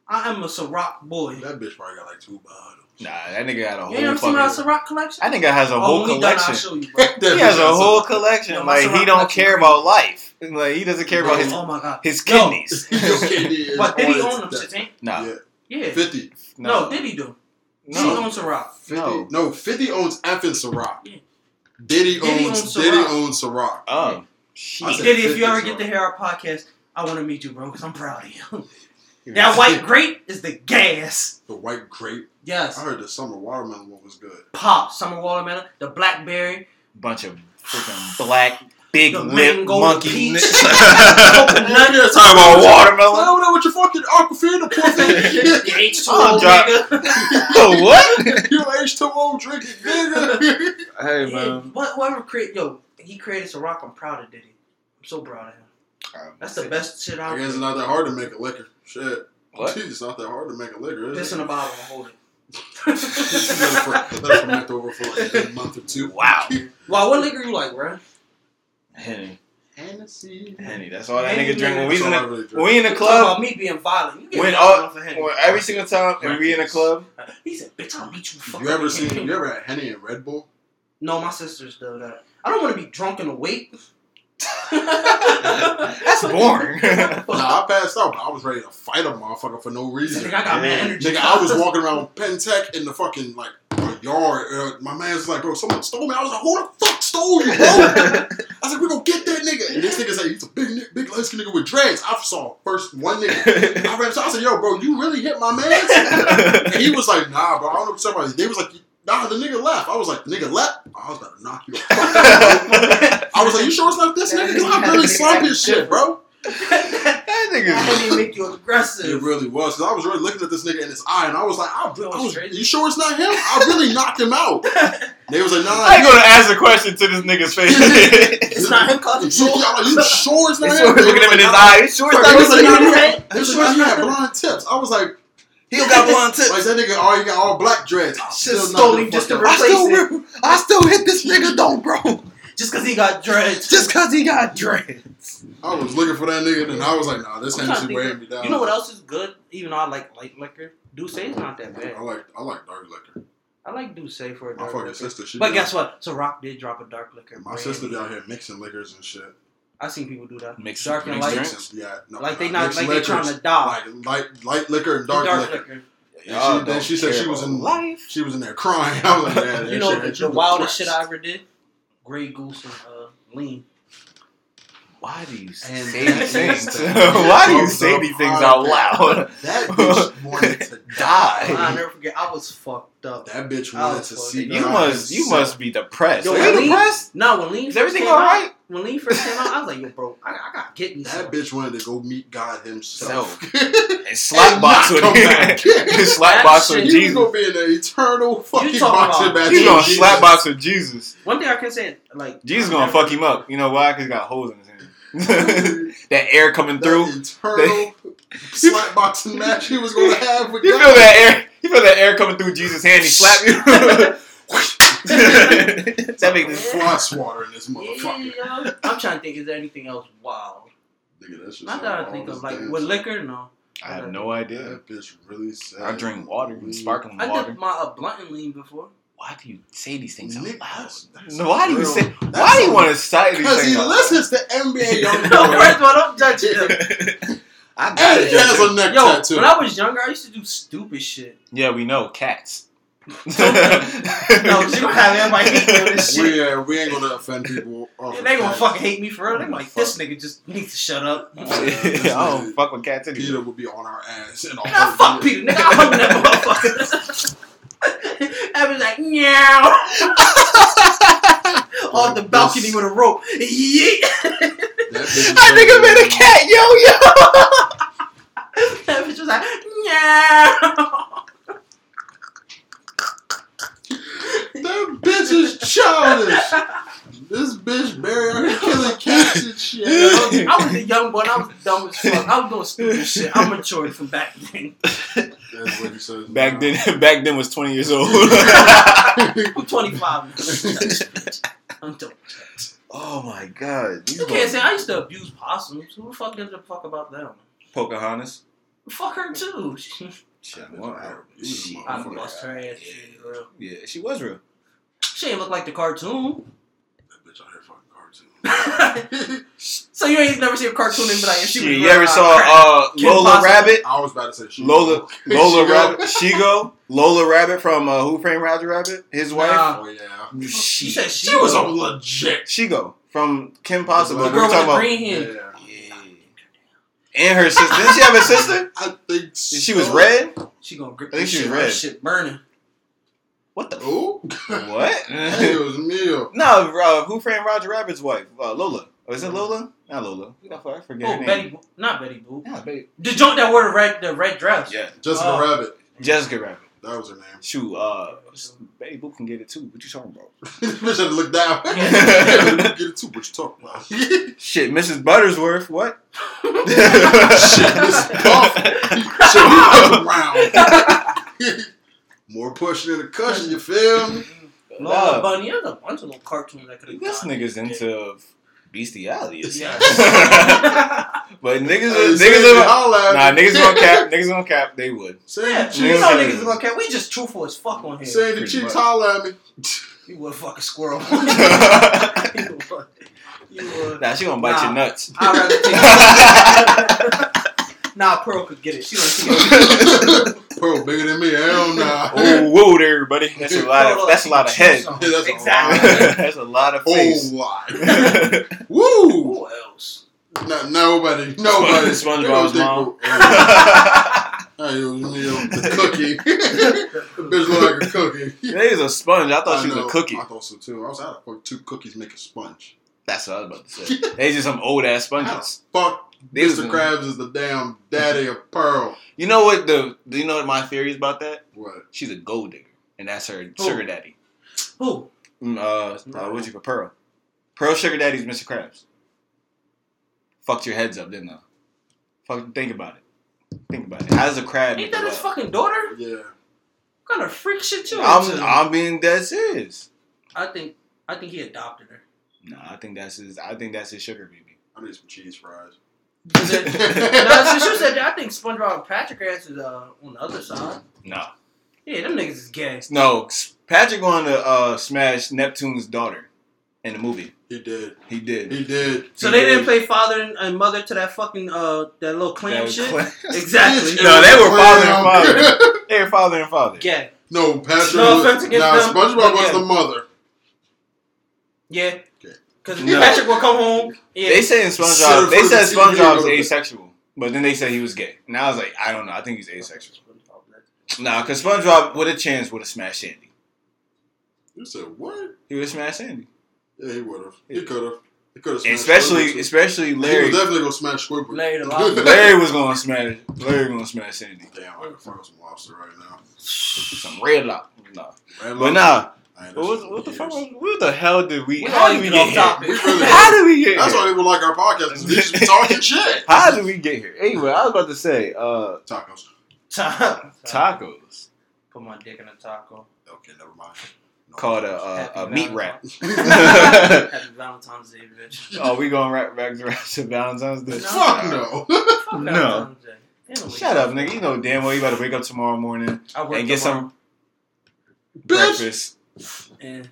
I am a Ciroc boy.
that bitch probably got like two bottles.
Nah, that nigga had a whole.
You ain't
whole
never seen my
fucking.
Ciroc collection?
That nigga has a
oh,
whole
when we done, I'll
collection.
show you, bro.
He has a whole collection.
Yo, my
like he don't care
crazy.
about life. Like he doesn't care about his
oh my god.
his
Yo.
kidneys.
Your kidney
But did he own them
its-
shits, ain't?
Nah,
Yeah.
Yeah.
50.
No, did he do? Did he
no.
own Ciroc?
50.
No.
No. 50 owns F and Ciroc.
Yeah.
Diddy,
Diddy
owns
owns
Diddy owns Ciroc.
Oh,
I
shit.
Diddy, if you ever get to
Ciroc.
hear our podcast, I want to meet you, bro, because I'm proud of you. that white grape is the gas.
The white grape.
Yes.
I heard the summer watermelon one was good.
Pop, summer watermelon, the blackberry.
bunch of freaking black, big
The
lip
mango
monkey.
peach.
Nigga,
Talking about watermelon.
Well, know what your fucking Aquafina
The
pussy.
H two O
drop-
nigga.
Oh, what?
you H2O drinking nigga.
Hey
man. what- whoever create yo, he created Ciroc. I'm proud of Diddy. I'm so proud of him. That's the best shit
I
out
guess it's not that hard to make a liquor. Shit.
What?
It's not that hard to make a liquor, is
This
it?
in a bottle and hold it.
let it fer- let ferment over for like a month or two.
Wow.
wow, what liquor you like, bro?
Henny,
Hennessy.
Henny. That's all that
Henny,
nigga drink when we
That's
in
all
the
I really drink.
when we in the
Talk
club.
about me being violent. You get
When
violent
all-
off of Henny.
Well, every single time, when we in the club.
He said, "Bitch, I'll beat you." fucking
You ever
Henny."
seen? You ever had Henny and Red Bull?
No, my sisters do that. I don't want to be drunk and awake.
That's boring.
Nah, I passed out, but I was ready to fight a motherfucker for no reason.
Nigga, I got mad energy.
Nigga, I was walking around Pentec in the fucking like yard. Uh, my man's like, bro, someone stole me. I was like, who the fuck stole you, bro? I was like, we gonna get that nigga. And this nigga said he's a big, big light skinned nigga with dreads. I saw first one nigga. I ran up to him, I said, yo, bro, you really hit my man? And he was like, nah, bro, I don't know somebody. They was like, nah, the nigga left. I was like, nigga left? I was about to knock you out. I was like, you sure it's not this nigga? Because I'm really slump his shit, bro.
that
I
nigga.
didn't make you aggressive?
It really was. Cause I was really looking at this nigga in his eye, and I was like, I, I was, you sure it's not him? I really knocked him out. They was like, nah.
I ain't gonna ask a question to this nigga's face.
It's not him causing
You, y'all like, you sure it's not
He's
him? They
looking
was
him in his
like,
eye. He's sure it's
They
not
was like,
him.
nah,
His
he
head?
had- they was like, he had blonde tips. I was like,
He don't got blonde tips.
like that nigga, oh, he got all black dreads. I still
stole him just to
out.
I still,
Replace
re- I still hit this nigga though, bro.
Just because he got dreads.
Just cause he got dreads.
I was looking for that nigga, and I was like, nah, this
I'm trying to
Hennessy
think
weighing me down.
You know what else is good? Even though I like light liquor, D'ussé is not that bad.
I like, I like dark liquor.
I like D'ussé for a
My fucking
liquor.
sister, she.
But guess
out-
what? Ciroc did drop a dark liquor.
My
brand.
sister be out here mixing liquors and shit.
I seen people do that.
Mix-
dark and light.
drinks?
Yeah, no,
Like they not
mixed
like they
liquors.
trying to die.
Like light, light liquor and
dark,
dark,
dark
liquor.
liquor.
Y'all
she, then she said she was in
life.
She was in there crying. I was like, yeah,
You know
shit
the, the wildest
press.
shit I ever did? Grey Goose and uh, Lean.
Why do you
And
say these things? Why do you say these things out loud?
That bitch wanted to die.
I'll never forget. I was fucked up.
That bitch wanted to see.
You must, you must be depressed.
Yo,
Are you
Lean-
depressed?
No, when Lean
Is
first
everything
came
all
out,
right?
when Lean first came out, I was like, yo, bro, I, I gotta get me some.
That bitch wanted to go meet God himself.
And slap box with
him. back.
slap box with
shit-
He was
Jesus.
gonna be in the eternal fucking
talking
boxing
about-
match.
He's gonna
Jesus.
slap box with Jesus.
One thing I can say, like,
Jesus
I
gonna fuck him up. You know why? Cause he got holes in his hand. that air coming through.
That eternal slap boxing match he was gonna have with
You
God.
feel that air? You feel that air coming through Jesus' hand? He slap you. that make this.
Floss water in this motherfucker.
Yeah, I'm trying to think, is there anything else wild?
Nigga, that shit
Not that I
wild
think of, like, with liquor, no.
I have no idea.
That bitch really sad.
I drink water, sparkling
I
water.
did my uh, blunt and lean before.
Why do you say these things out
Nick,
loud?
that's- that's
No, why do you
real-
say?
that's
Why do you want to say these things? Because he
listens to NBA
no,
Youngboy.
first of all, don't judge him.
I
and
got
he has a neck
Yo,
tattoo.
when I was younger, I used to do stupid shit.
Yeah, we know cats.
No, you gonna have everybody hate me this shit.
we, uh, we ain't gonna offend people.
Yeah, they gonna
that.
fucking hate me for real. They like this nigga just needs to shut up.
Yeah,
I don't fuck with cats anyway.
Peter would be on our ass and all.
Nah, fuck Peter, nigga. I hung that motherfucker. I was like, meow. On the balcony with a rope.
Bitch
I think I met a cat, yo, yo.
That bitch was like, meow.
That bitch is childish. This bitch Barry out here killing cats and shit.
I was a young boy. I was dumb as fuck. I was doing stupid shit. I'm matured from back then.
That's what he says.
Back then, back then was twenty years old.
I'm 25. I'm dope.
oh my god,
You can't say I used to abuse possums. Who the fuck gives a fuck about them?
Pocahontas.
Fuck her too.
Shit, what?
I bust her ass. bro.
Yeah, she was real.
She ain't look like the cartoon.
That bitch out here fucking cartoon.
so you ain't never seen a cartoon and be like, if she
Shit,
was
you ever saw
crack.
uh, Lola
Possible.
Rabbit?
I was about to say she.
Lola Lola
She go.
Rabbit. Shego. Lola Rabbit from uh, Who Framed Roger Rabbit? His wife.
Nah.
Oh yeah.
She,
said
She
she,
was a
was
legit.
Shego from Kim Possible.
The
We
the
were
girl with the
about.
green hair.
Yeah.
Yeah. And her sister. Didn't she have a sister?
I think so.
She was red.
She gonna grip
I think she was red.
Shit burning.
What the?
Ooh.
What?
Dios mío.
no, uh, Who Framed Roger Rabbit's wife? Uh, Lola. Oh, is it Lola? Not Lola. I forget her
Oh,
name.
Betty, Bo- not Betty Boop.
Yeah, Betty.
The joint that wore the red, the red dress.
Yeah.
Jessica
Oh.
Rabbit.
Jessica Rabbit.
That was her name.
Shoot, uh, Betty Boop can get it too. What you talking about?
Bitch had to look down.
Yeah.
Get it too. What you talking about?
Shit, Mrs. Buttersworth. What?
Shit, Miss Puff. Shit, we around. More pushing than a cushion, you feel me?
Lola
Nah.
Bunny. There's a bunch of little cartoons that could have
This nigga's into bestiality. it
Yeah.
but niggas,
Hey,
niggas,
say it,
niggas,
holla
nah, niggas gonna cap. Niggas gonna cap. They would.
Say
Yeah,
it,
you know niggas is gonna care. We just truthful as fuck on here.
Say the
Pretty
cheeks,
much.
holla at me.
You would fuck a squirrel. you would. You would.
Nah, she gonna bite
Nah.
your nuts.
I'd rather take Nah, Pearl could get it. She don't see
Pearl bigger than me. Hell nah.
oh, whoa there, everybody. That's a lot of. That's a lot of head.
Yeah, that's a
Exactly.
lot.
that's a lot of
Whole
face.
Oh, lot. Woo!
Who else?
No, nobody. Nobody.
SpongeBob's mom.
Hey, it was me, the cookie. the bitch look like a cookie.
There's a sponge. I thought she was
know.
a cookie.
I thought so too. I was out of two cookies make a sponge.
That's what I was about to say. They just some old ass sponges.
Fuck,
They
Mr.
in-
Krabs is the damn daddy of Pearl.
You know what the? Do you know what my theory is about that?
What?
She's a gold digger, and that's her
Who?
sugar daddy.
Who?
Mm, uh, uh, what's your Pearl? Pearl sugar daddy's Mr. Krabs. Fucked your heads up, didn't I? Fuck, think about it. Think about it. How does a crab?
Ain't
make
that
a
his
love?
fucking daughter?
Yeah.
What kind of freak shit you
I'm,
into?
I'm being dead serious.
I think I think he adopted her.
No, I think that's his. I think that's his sugar baby.
I need some cheese fries.
no, so she said that I think SpongeBob and Patrick Ass is uh, on the other side.
No,
Yeah, them niggas is gay.
no. Patrick wanted to uh, smash Neptune's daughter in the movie.
He did.
He did.
He did.
So
He
they
did.
didn't play father and, and mother to that fucking uh that little clam
That
shit.
clam-
Exactly.
No, they were father and father. They were father and father.
Gay.
no, Patrick
No
was.
offense against
nah,
them,
SpongeBob was
yeah.
the mother.
Yeah.
Okay.
Because
No.
Patrick will come home. Yeah.
They say in SpongeBob.
in
They said
of the
SpongeBob's asexual, but then they said he was gay. Now I was like, I don't know. I think he's asexual. Nah, because SpongeBob with a chance would have smashed Sandy.
You said what?
He would have smashed Sandy.
Yeah, he would have. He could have. He could have.
Especially, especially
He
Larry.
was definitely gonna smash Squidward.
Larry the lobster.
Larry was gonna smash. Larry gonna smash Sandy.
Damn, I can fuck some lobster right now.
Some red lock. Nah,
Red
but
lobster?
nah.
I
What, was, what the fuck? Was, what the hell did we?
We
how
all
did we
get
here?
topic.
We really-
How did we get
That's
here?
why people like our podcast. 'cause We just be talking shit.
How did we get here? Anyway, I was about to say, uh,
Tacos.
Ta-
tacos
Put my dick in a taco.
Okay, never mind. No.
called a uh, a meat wrap.
Happy Valentine's Day, bitch.
oh, we going right back to to Valentine's Day?
No.
Fuck no.
Fuck
No.
Valentine's Day.
Shut up, nigga. You know damn well you better wake up tomorrow morning
I work
and get
tomorrow.
some
Bitch.
breakfast.
And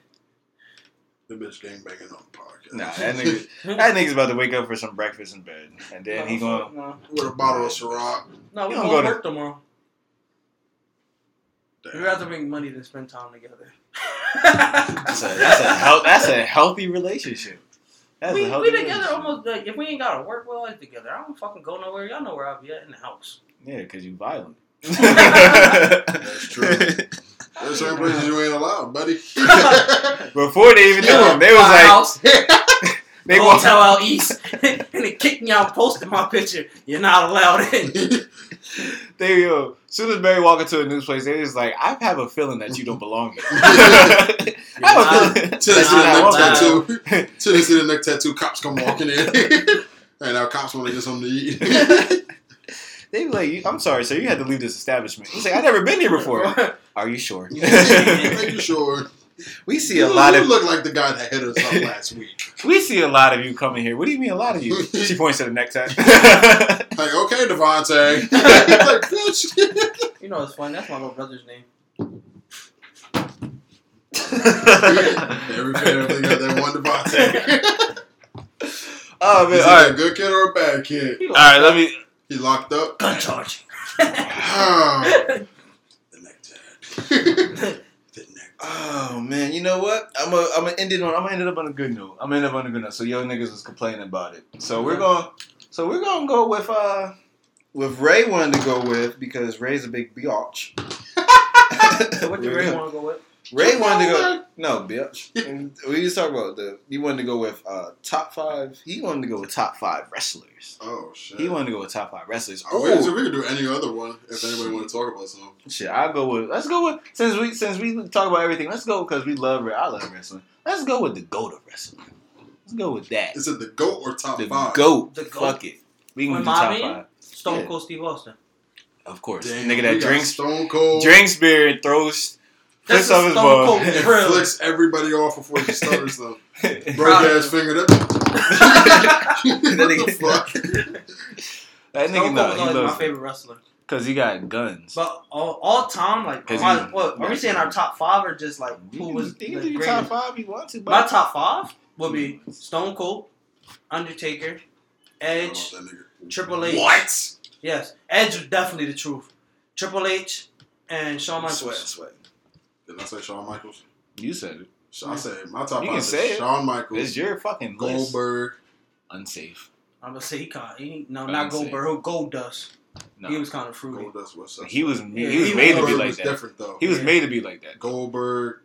The bitch gang banging on the podcast.
Nah, that nigga, that nigga's about to wake up for some breakfast in bed, and then he
no,
going.
no,
With a bottle of Ciroc.
no, we
don't
gonna
go to-
work tomorrow.
Damn.
We'd rather make money than spend time together.
That's a that's a health, that's a healthy relationship. That's
we
a healthy
we together
relationship.
almost like if we ain't gotta work, we're always together. I don't fucking go nowhere. Y'all know where I'll be at in the house.
Yeah, because you violent.
That's true. There's certain places you ain't allowed, buddy.
Before they even knew him, they was
My
like
house,
they walked.
hotel out east, and they kicked me out, posted my picture. You're not allowed in.
They yo, soon as Barry walk into a new place, they just like I have a feeling that you don't belong here. I have a feeling.
Till they see
that
the
you're
neck
not
tattoo. Till they see the neck tattoo, cops come walking in. and now cops want to get something to eat.
They be like, I'm sorry, sir, you had to leave this establishment. He's like, I've never been here before. Are you sure?
Are you sure?
we see a lot
You
of
look like the guy that hit us up last week.
we see a lot of you coming here. What do you mean a lot of you? She points to the necktie.
Like, okay, Devontae. like, bitch.
you know, it's funny. That's my little brother's name.
Every family got that one Devontae.
oh man,
Is
all
he
right,
a good kid or a bad kid?
All right. Let me.
He locked up.
gun charge.
Ah, the neck tag. the neck
Oh man, you know what? I'm gonna I'm gonna end it on I'm gonna end it up on a good note. I'm gonna end up on a good note. So yo niggas was complaining about it. So we're going so we're gonna go with uh with Ray wanted to go with because Ray's a big biatch.
so what do
We're
Ray want to go with?
Ray wanted to go. No, bitch. We just talk about the. He wanted to go with uh, top five. He wanted to go with top five wrestlers.
Oh shit.
He wanted to go with top five wrestlers.
Oh, wait, so we could do any other one if anybody want to talk about something.
shit! I'll go with. Let's go with since we since we talk about everything. Let's go because we love. I love wrestling. Let's go with the goat of wrestling. Let's go with that.
Is it the goat or top
The
five?
goat.
The goat.
Fuck it. We can
With
do top
my
five.
Stone
Yeah.
Cold Steve Austin.
Of course.
Damn,
Nigga that
got
drinks
Stone Cold.
drinks beer and throws
That's
flips
a
off his
Stone
ball.
Cold
and flicks everybody off before he starts though.
that
Broke
Proud of
ass
him.
finger. That what the fuck?
nigga,
Stone Cold
nah,
was
he
always my favorite wrestler.
because he got guns.
But all, all time, like, my, what, are we saying our top five or just like who was the
you can do your
greatest?
top five you want to, but
My top five would be hmm. Stone Cold, Undertaker, Edge,
Oh, that nigga.
Triple H.
What?
Yes, Edge was definitely the truth. Triple H and Shawn
sweat,
Michaels.
sweat.
Did I say Shawn Michaels?
You said it.
I said my top
You
five
can
is
say it.
Shawn Michaels,
It's your fucking list.
Goldberg.
Unsafe.
I'm gonna say he caught. He, no,
I
not
didn't
Goldberg. Who Goldust.
No,
He was kind of fruity.
Goldust was such
he was
Yeah,
he was
he
made to be like that.
different though.
He was
Yeah.
made to be like that.
Goldberg,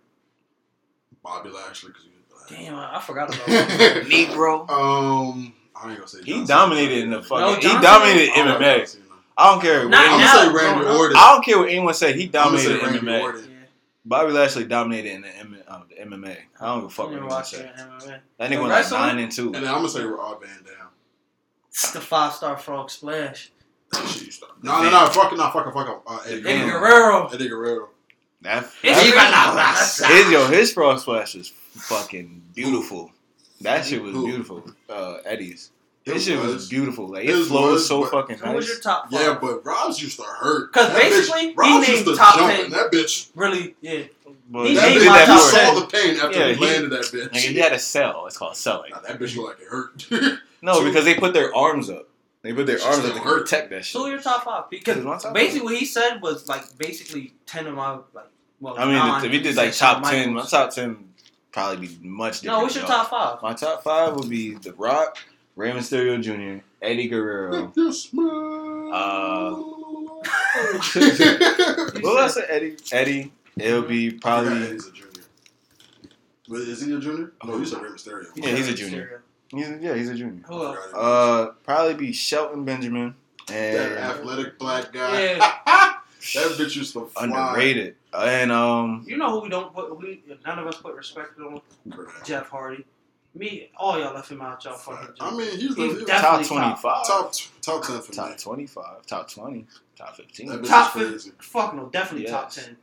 Bobby Lashley, because he was black.
Damn, I I forgot about that.
Negro.
Um, I ain't gonna say
He dominated in the
No,
fucking.
John
he dominated
I
MMA. I don't care. what
Not
I'm
now.
gonna say Randy. Orton.
I don't care what anyone said. He dominated
say
in MMA.
Orton.
yeah.
Bobby Lashley dominated in the, M- uh, the MMA. I don't give a fuck
I
what
never
anyone
watched
said.
it in MMA.
That
The
nigga went like
wrestling?
nine and two.
And then I'm gonna say Rob Van Dam.
It's the five star frog splash.
That shit used to- No, no, no, fucking, no, fucking, it, fuck it. Uh, Eddie
Eddie
Eddie
Guerrero.
Guerrero.
Eddie Guerrero.
That,
It's
that-
even a
his yo, his frog splash is fucking beautiful. That shit was
Who?
beautiful. Uh, Eddie's.
It
His shit was
was.
beautiful. Like it
His
flows
was,
so
but-
fucking
Who was your top five?
Yeah, but Rob's used to hurt.
'Cause
That bitch-
basically, he
Rob's
named
used to
top
jump,
10.
and that bitch,
Really, yeah.
But
He
that bitch,
my
you saw the pain after
Yeah,
he
he-
landed that bitch.
Nigga, he had a cell. It's called selling.
Nah, that bitch looked like it hurt.
No,
So-
because they put their arms up. They put their
She
arms up to
hurt.
protect that shit.
So your top five because
This is my top
basically what he said was like basically ten of my like. Well,
I mean,
nine,
if we did like top ten, my top ten probably be much different.
No, what's your top five?
My top five would be The Rock, Rey Mysterio Jr., Eddie Guerrero.
You smile.
Uh,
You
What else?
said-
Eddie. Eddie. It'll be
I forgot
probably.
Eddie's a junior. But is he a junior? No, you said Rey Mysterio.
Yeah, he's a junior. He's a, yeah, he's a junior.
Who else?
Uh, probably be Shelton Benjamin
that
and
athletic black guy.
Yeah.
that bitch used to fly.
underrated. And um,
You know who we don't put? We none of us put respect on Jeff Hardy. Me, all y'all left him out. Y'all fucking.
I mean, he's, the
He's
he's
top twenty five,
top top ten for me.
top twenty five, top twenty, top fifteen.
Top
is
fifty.
crazy.
Fuck no, definitely top ten.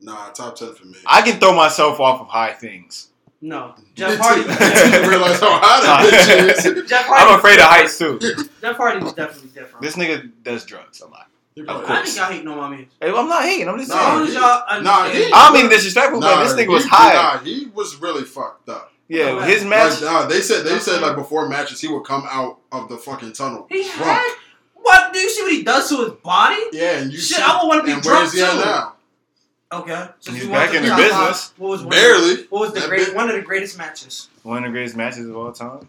Nah, top ten for me.
I can throw myself off of high things.
No, Jeff
Did
Hardy.
you- you realize how high that bitch is?
Jeff Hardy.
I'm afraid of heights too.
Jeff Hardy was definitely different.
This nigga does drugs a lot.
He
Of
probably-
I
course.
think y'all hating on my man.
Hey, I'm not hating. I'm just
Nah,
As long
saying.
as
he-
y'all
nah, he-
I don't mean disrespectful,
Nah,
but this nigga was high.
Nah, he was really fucked up.
Yeah,
No,
his match.
Like, nah, they said they said like before matches he would come out of the fucking tunnel
He
drunk.
had what? Do you see what he does to his body?
Yeah, and you
Shit,
see,
I would want to be
and
drunk
where's he at
too.
now?
Okay, since
He's back in the business.
five, What was one
Barely.
Of the, what was the
That
great?
bit-
One of the greatest matches,
One of the greatest matches of all time.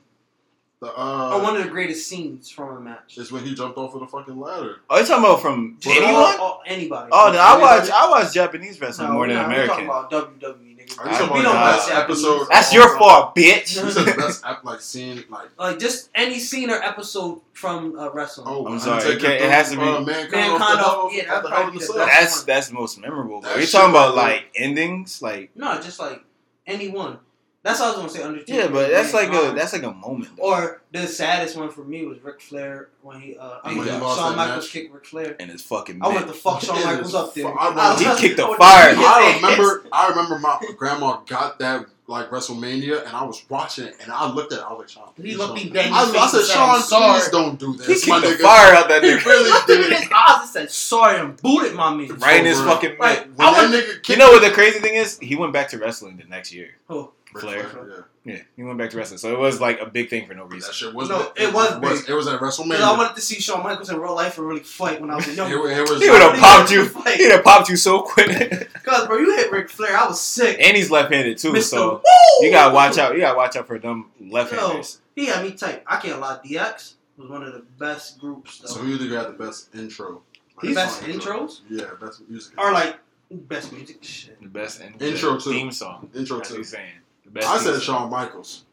The,
or
uh,
one of the greatest scenes from a match.
is when he jumped off of the fucking ladder.
Oh, you talking about from anyone?
Or, or anybody.
Oh, no, I watch I watch Japanese wrestling
No,
more
we're
than
not.
American.
We're talking about WWE, nigga.
Are you talking about
don't
the
watch
best episode?
That's your fault, bitch.
You said best ep- like scene like
Like just any scene or episode from uh, wrestling.
oh
I'm sorry, it can't- it has to be-
uh, mankind,
Mankind
off the
yeah,
off
probably
hell in
be
the
the best.
That's that's most memorable. But
That
we
shit
talking about like endings, like
No, just like any one. That's all I was gonna say. Undertaker.
yeah, but that's like a that's like a moment. Though.
Or the saddest one for me was Ric Flair when he uh
When
when
he
Shawn Michaels
match.
kicked Ric Flair.
and it's fucking.
I
mid.
want to fuck Shawn Michaels up there.
fu- I
I-
remember-
He kicked the fire.
I remember, I remember my grandma got that like WrestleMania, and I was watching, it, and I looked at, it, I was like, Shawn,
He looked
don't.
me dead in
I,
the
I
face
said,
and said, Shawn, sorry."
please don't do
He
this, my
kicked the
nigga.
fire out that
He
nigga.
really looked him in his eyes and said sorry and booted my man.
right in his fucking
Like,
mid.
When
I
that
was-
nigga
You know what the crazy thing is? He went back to wrestling the next year.
Who?
Ric
Flair.
yeah.
Yeah, he went back to wrestling, so it was like a big thing for no
That
reason.
shit was
No, it was big.
It was at
Because I wanted to see Shawn Michaels in real life and really fight when I was a young
It, it was.
He would have popped you.
to fight.
He'd have popped you so quick.
Cause bro, you hit Ric Flair, I was sick.
and he's left-handed too,
Mr.
so
Woo!
you gotta watch out. You gotta watch out for them left-handers.
He had me tight. I can't lie. DX was one of the best groups though.
So who do you got the best intro?
He's-
best intros
Yeah, best music.
or like Best music shit.
The best in-
Intro
the
too.
theme song.
Intro
That's what
too.
saying. The best
I said
song.
Shawn Michaels.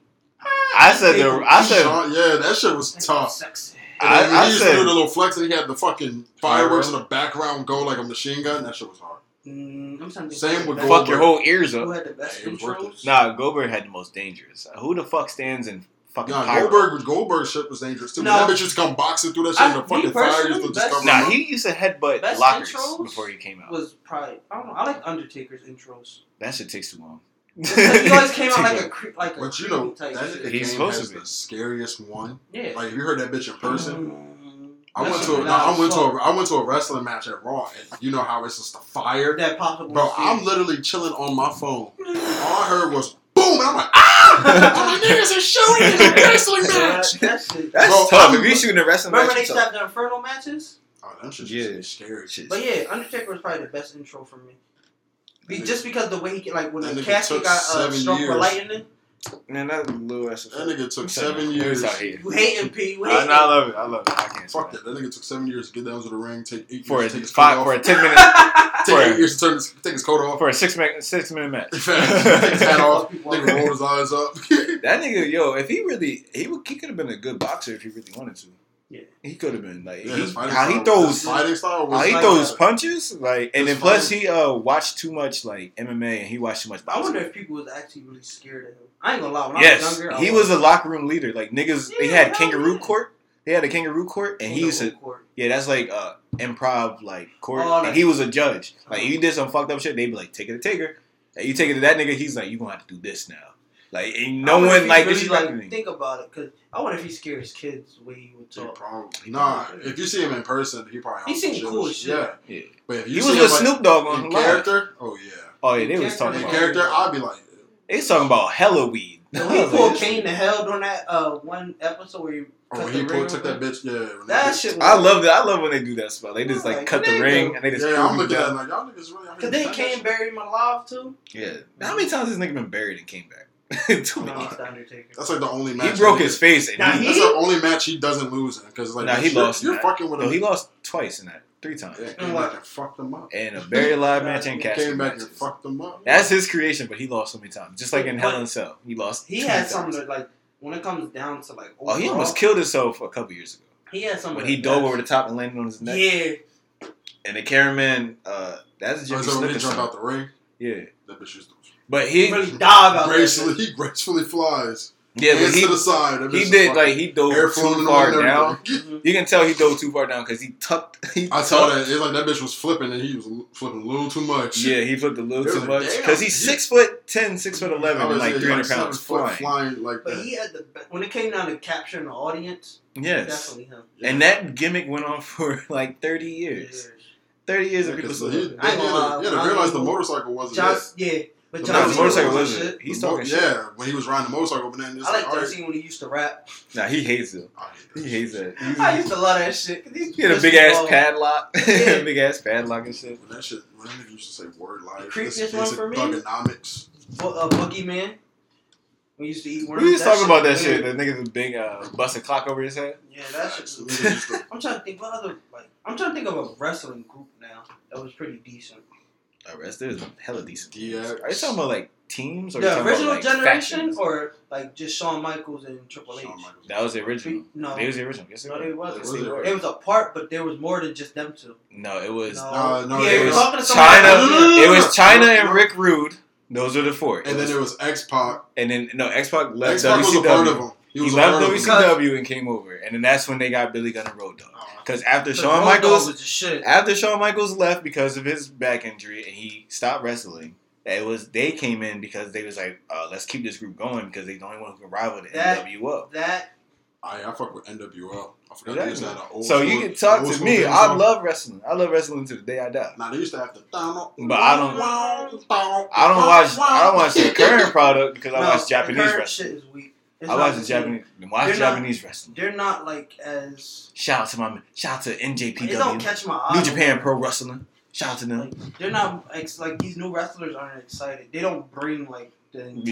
I said the. I said.
Shawn, yeah, that shit was tough.
Sexy.
And
I- I
he used to
said-
do the little flex and he had the fucking fireworks in the background go like a machine gun. That shit was hard.
Mm, I'm trying to think
Same with
had the
Fuck your whole ears
Who
up.
had the best
Hey, it was worth
intros?
it.
Nah, Goldberg had the most dangerous. Who the fuck stands in fucking
Nah,
pyro?
Goldberg Goldberg shit was dangerous too.
No.
That bitch used to come boxing through that shit
I-
and the fucking fire
personally,
used to just come
Nah,
out.
he used to headbutt
Best
lockers before he came out.
Was probably I don't know. I like Undertaker's intros.
That shit takes too long.
He always came out like a cre- like a
But you know,
type
that
shit.
He's supposed
has
to be.
the scariest one.
Yeah.
Like if you heard that bitch in person,
Mm,
I
that
went to a,
loud
no, I went to a, I went to a wrestling match at Raw, and you know how it's just the fire,
that popped up
bro.
the
I'm literally chilling on my phone. All I heard was boom, and I'm like, ah! I'm like, niggas are shooting in a wrestling
Yeah,
match.
that shit.
That's
Bro,
tough.
I'm-
if you shooting a wrestling
Remember
match,
they
you tough.
stopped the Inferno matches?
Oh, that just
Yeah.
just scary.
Shit.
But yeah, Undertaker was probably the best intro for me. Be, just because the way he like when
that
the casket got uh,
seven
struck with
years.
lightning.
Man, that little ass.
That nigga took seven
sorry.
years.
Let me stop hating.
You hating P? You
I,
hating?
no, I love it. I love it. I can't.
Fuck
stand
that. That nigga took seven years to get down to the ring. Take eight
it. For a
years to take his
five,
coat
for a
off.
ten minute,
Take
for
eight
a-
years to turn his, take his coat off.
for a six minute, six minute match.
take his hat off. Nigga rolled his eyes up.
That nigga, yo, if he really, he would, he could have been a good boxer if he really wanted to.
Yeah.
he could have been like
Yeah,
he,
his fighting
how he throws,
his fighting style was
how he
like
throws
that.
punches, like, and then plus
fighting-
he uh watched too much like MMA and he watched too much
I wonder if people was actually really scared of him. I ain't gonna lie. When I
yes,
was younger, I
he was a locker room leader. Like niggas, they had kangaroo
yeah.
court. They had a kangaroo court, and he used to
Court.
Yeah, that's like uh improv like court.
Oh,
and he was a judge. Like if you did some fucked up shit, they'd be like, take it to Taker. And you take it to that nigga, he's like, you gonna have to do this now. Like and
I
no one like
really,
disrespecting
like. Think about it, cause I wonder if he scares kids the way he would
Yeah,
talk.
probably. Nah, if you see him in person, he probably
He
helps
seemed cool
shit.
as shit.
Yeah,
Yeah.
but if you
He
see
was
him
with
like,
Snoop Dogg on
in
live.
character, oh yeah.
Oh yeah, they was talking
In
about
character, I'd be like,
they was talking about hella weed.
When he pulled Kane to hell during that uh one episode where he
oh,
cut
when he pulled, took that bitch, yeah. when
That
they-
shit.
I love that. I love when they do that spell. They just
Yeah,
like
like,
cut the
nigga.
ring and they just
Yeah,
throw
I'm
him
looking at like y'all niggas really.
Cause then Kane buried him alive too.
Yeah. How many times has this nigga been buried and came back? Too
No,
many.
it's the Undertaker.
That's like the only match.
He broke
that
his face and
Nah,
he,
That's the only match he doesn't lose in because like
Nah, he
you're,
lost
You're
that.
fucking with
no,
him.
he lost twice in that, three times.
Yeah,
And
came back and fucked him up.
And a very live match and
He
casket
came back and fucked him up.
That's his creation, but he lost so many times. Just like in
But-
Hell in a Cell, he lost.
He had
times.
something that like when it comes down to like.
Oh, he almost killed himself a couple years ago
He had something
when he dove over the top and landed on his neck.
Yeah,
And the cameraman, uh, that's Jimmy
Oh, so when he
Snuka.
jumped out the ring,
Yeah,
that bitch just
but
he
he,
really dog out there.
gracefully, he gracefully flies.
yeah, but he,
to the side.
He did
fucking
like he dove
air
too far down. You can tell he dove too far down because he tucked. He
I saw
tucked-
that. It's like that bitch was flipping and he was flipping a little too much.
Yeah, he flipped a little
It
too
was-
much because he's
he-
six foot ten, six foot eleven, and like
saying,
three hundred
seven
pounds flying.
flying like
But
that.
he had the when it came down to capturing the audience.
Yes,
Definitely him.
Yeah.
and that gimmick went on for like thirty years. Thirty years
Yeah,
of people
'cause
still.
he,
doing
they
I ain't gonna
had to- yeah, to
I
realize the motorcycle wasn't
John,
it.
yeah, but John Cena
motorcycle
was shit.
He's
The mo-
talking shit.
Yeah, when he was riding the motorcycle, but then it's
I like
like,
John
all
Cena when he used to rap.
Nah, he hates it.
right. I hate
He hates that.
I used to love that shit.
He had a
bitches
big ass padlock,
Yeah.
big ass padlock and shit.
When that shit, when that nigga used to say word life,
creepiest
this
one
basic
for me?
Thuganomics.
Bo- uh, Boogeyman. We used to eat worms.
We used to talk about that
was
shit.
weird.
That nigga's a big uh, busted clock over his head.
Yeah, that shit.
Facts.
was-
Niggas used to-
I'm trying to think what other like. I'm trying to think of a wrestling group now that was pretty decent.
The rest there's hella decent.
DX.
Are you talking about like teams or
The original
about, like,
generation,
factions?
or like just Shawn Michaels and Triple H.
That was the original.
No,
They was the original. Yes,
no,
they
they wasn't.
Was it?
It was a part, but there was more than just them two.
No, it was
No,
Uh, no,
yeah,
it
you're
was
talking to somebody.
Chyna.
else.
It was Chyna and Rick Rude. Those are the four.
And then there was X Pac.
and then no X Pac left
X Pac was a part of
WCW.
Him. He
He left
part of.
WCW and came over, and then that's when they got Billy Gunn and Road Dogg.
Oh,
Because after Shawn
Road
Michaels,
Dogg was the shit.
after Shawn Michaels left because of his back injury and he stopped wrestling, it was they came in because they was like, uh, let's keep this group going because they're the only one who can rival the
That-
NWO.
That
I, I fuck with NWL. I forgot
Exactly.
they used to an old
So you can talk to me. I
song.
love wrestling. I love wrestling to the day I die.
Nah, they used to have the.
But I don't- I don't watch. I don't watch the current product because I watch Japanese
current
wrestling.
shit is weak. It's
I
not
watch
the
the. Japanese. Watch
They're not-
Japanese wrestling.
They're not like as.
Shout out to my shout out to
It don't
NJPW,
catch my eye.
New Japan Pro Wrestling. Shout out to them
Like, they're not ex- like these new wrestlers aren't excited. They don't bring like the intensity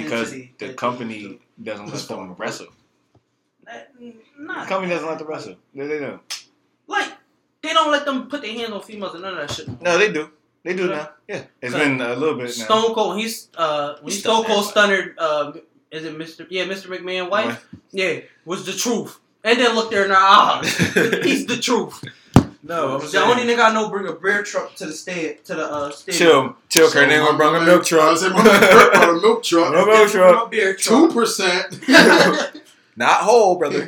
because the company doesn't let them wrestle.
That-
The
Not
company doesn't let them wrestle. They, they don't.
Like they don't let them put their hands on females and none of that shit.
No, they do. They do now. Yeah, it's been a little bit now.
Stone Cold. He's uh when Stone Cold stunnered. Uh, is it Mr. Yeah, Mr. McMahon wife? Yeah, was the truth. And then looked her in her eyes. He's the truth.
No, I'm
The
saying.
only nigga I know bring a beer truck to the sta to the uh stadium.
Chill, chill.
So
Kurt ain't gonna bring a
man-
milk
I
truck.
said my brought a milk truck.
No milk truck.
Two percent.
Not whole, brother.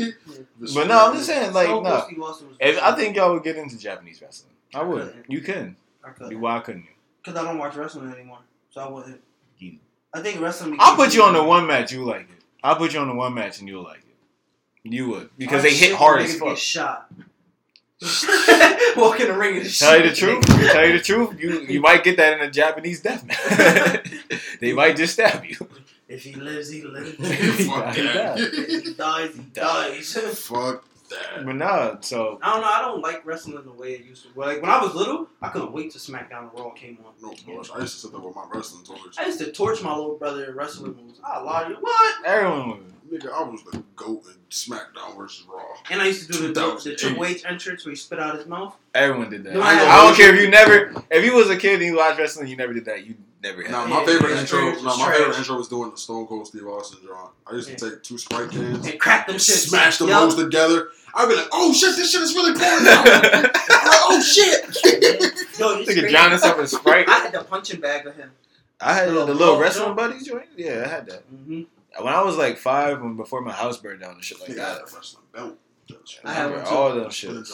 But no, I'm just saying, like,
Stone Cold
no.
Steve Austin was
If I think y'all would get into Japanese wrestling, I would.
couldn't.
You can.
I could.
Why couldn't you?
Because I don't watch wrestling anymore, so I wouldn't.
You-
I think wrestling.
I'll put you on the one match. You like it. I'll put you on the one match and you'll like it. You would because oh, they hit hard as
Get
fuck.
shot. Walk in the ring and
Tell you the truth. Tell you the truth. You you might get that in a Japanese death match. they might just stab you.
If he lives, he lives.
Fuck
He
that.
if he dies, he dies.
Fuck that.
But nah, so
I don't know. I don't like wrestling the way it used to. Like when I was little, I couldn't wait till SmackDown and Raw came on.
No bullshit. I used to sit there with my wrestling torch.
I used to torch my little brother in wrestling moves. I lie to you. What?
everyone would.
Nigga, I was the goat in SmackDown versus Raw.
And I used to do the, the Triple H entrance where he spit out his mouth.
Everyone did that.
No,
I,
I-
don't care if you never, if you was a kid and you watched wrestling, you never did that. You never had.
Nah, my
Yeah,
favorite intro. Nah, my
trash.
favorite intro was doing the Stone Cold Steve Austin drawing. I used to take two Sprite cans,
And crack them shit.
smash them
Yup.
hoes together. I'd be like, "Oh shit, this shit is really pouring out." oh shit!
Yo, it's
Nigga
crazy.
drowning himself in Sprite.
I had the punching bag of him.
I had the
Little
little wrestling
jump.
buddies joint. Yeah, I had that.
Mm-hmm.
When I was like five, when before my house burned down and shit like
Nigga, I
that.
had a wrestling belt.
I had one
all them shits.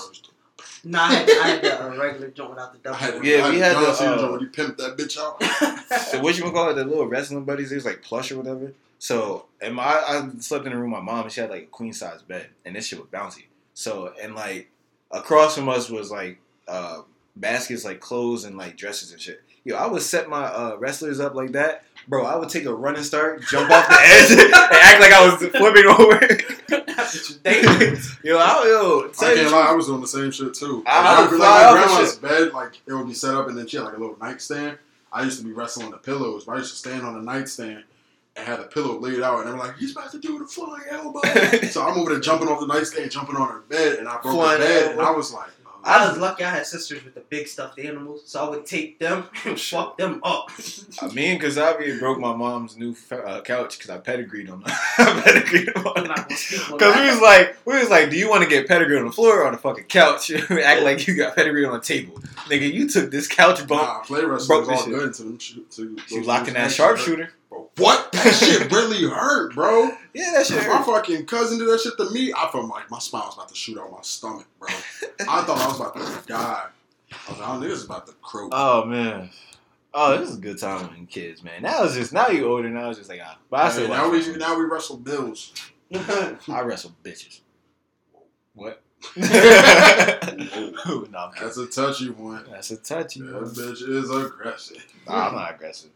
No, I had, I had the uh, regular joint without the
I
double.
had,
Yeah, we
had
had the,
Cena
uh,
when you pimped that bitch out.
So what you gonna call it? The little wrestling buddies. It was like plush or whatever. So and my I slept in the room my mom she had like a queen size bed and this shit was bouncy. So and like across from us was like uh baskets like clothes and like dresses and shit. Yo, I would set my uh, wrestlers up like that, bro. I would take a running start, jump off the edge, and act like I was flipping over. yo, I, yo,
I can't lie, I was doing the same shit too.
I
Like,
would
like, my grandma's bed, like it would be set up, and then she had like a little nightstand. I used to be wrestling the pillows, but I used to stand on the nightstand and have the pillow laid out, and I'm like, "He's about to do the flying elbow." so I'm over there jumping off the nightstand, jumping on her bed, and I broke
Flying
the bed, and. I was like, oh,
I was lucky I had sisters with the big stuffed animals, so I would take them and fuck them up.
Uh, Me and Kazabi broke my mom's new uh, couch because I pedigreed on I pedigreed on
I'm not gonna speak on
Because we was like, we was like, do you want to get pedigree on the floor or on the fucking couch? Act like you got pedigree on the table, nigga. You took this couch bump.
Nah, play wrestling
broke
was
this
all
shit.
good until them shoot. To
She
those
locking that
moves
sharpshooter.
Bro, what? That shit really hurt, bro.
Yeah, that shit.
My fucking cousin did that shit to me. I felt like my spine was about to shoot out my stomach, bro. I thought I was about to die. I was like, oh, niggas is about to croak.
Oh man. Oh, this is a good time when kids, man. Now it's just now you older. Now it's just like ah. But I
Hey, now we now we wrestle bills.
I wrestle bitches. What? no,
That's a touchy one.
That's a touchy.
That
one.
bitch is aggressive.
Nah, I'm not aggressive.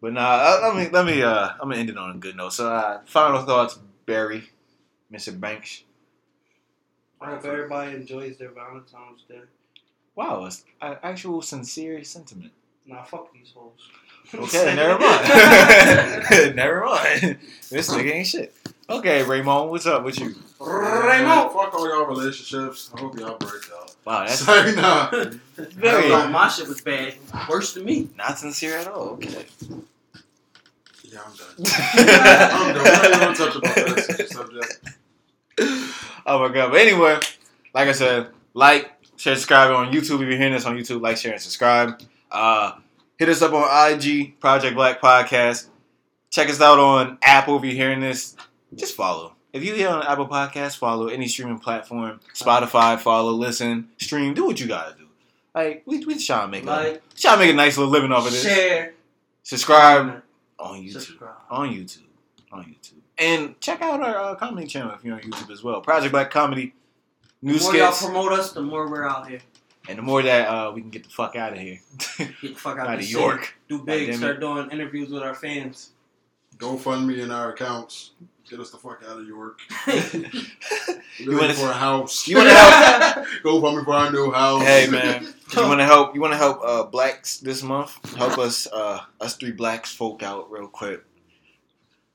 But nah, let me let me uh I'm gonna end it on a good note. So uh final thoughts, Barry, Mr. Banks.
I hope everybody enjoys their Valentine's Day.
Wow, it's an actual sincere sentiment.
Nah, fuck these hoes.
Okay, never mind. never mind. This nigga ain't shit. Okay, Raymond, what's up with you?
Raymond.
Fuck all y'all relationships. I hope y'all break up.
Wow, that's
Say nah.
very
No, my shit was bad. Worse than me.
not sincere at all. Okay.
Yeah, I'm done. I'm done. We're not even gonna touch about that subject.
oh my god. But anyway, like I said, like, share, subscribe on YouTube. If you're hearing this on YouTube, like, share, and subscribe. Uh, hit us up on IG, Project Black Podcast. Check us out on Apple if you're hearing this. Just follow. If you hear on Apple Podcast, follow any streaming platform. Spotify, follow, listen, stream, do what you gotta do. Like we we trying to make a
Like,
trying to make a nice little living off of this.
share,
Subscribe on YouTube.
subscribe.
On YouTube. On YouTube. And check out our uh, comedy channel if you're on YouTube as well. Project Black Comedy. New
The more y'all promote us, the more we're out here.
And the more that uh, we can get the fuck out of here.
Get the fuck out,
out of
city.
York.
Do big.
damn.
Start doing interviews with our fans.
GoFundMe in our accounts. Get us the fuck out of York.
you
looking
wanna-
for a house.
you wanna help?
GoFundMe for our new house.
hey man, you want to help? You want to help uh, blacks this month? Help us, uh, us three blacks folk out real quick.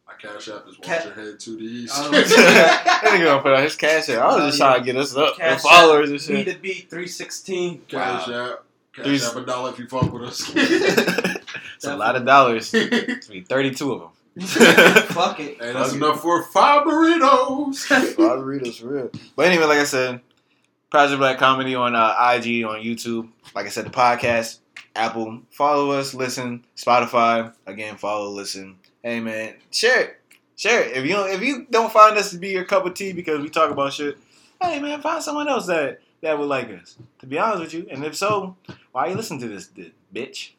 My cash app is watch
Cat-
your head to the east.
Um,
that nigga gonna put out his cash. App. I was just
Oh,
trying to get us up,
Cash
the followers and
B
shit.
to B three sixteen.
Cash
Wow.
app. Cash App a dollar if you fuck with us.
it's a lot of dollars. It's be thirty-two of them.
Fuck it.
Hey, that's
Okay.
enough for five burritos.
five Burritos, for real. But anyway, like I said, Project Black Comedy on uh, IG, on YouTube. Like I said, the podcast, Apple. Follow us, listen. Spotify, again, follow, listen. Hey man, share it, share it. If you don't, if you don't find us to be your cup of tea because we talk about shit, hey man, find someone else that that would like us. To be honest with you, and if so, why are you listening to this, this bitch?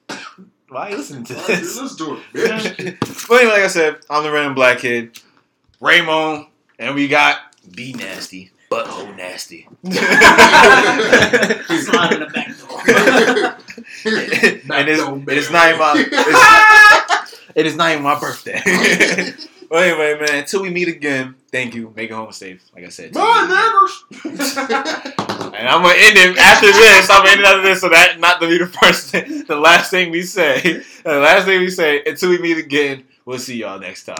Why are you listening to this?
Let's do it, bitch.
but anyway, like I said, I'm the random black kid, Raymond, and we got Be Nasty, Butthole Nasty.
Slide in the back door.
and it's, it is not even my it's, it is not even my birthday. well, anyway, man, until we meet again, thank you. Make it home safe. Like I said. till we meet again.
Bye, niggers.
And I'm gonna end it after this. I'm gonna end it after this, so that not to be the first, thing, the last thing we say. The last thing we say until we meet again. We'll see y'all next time.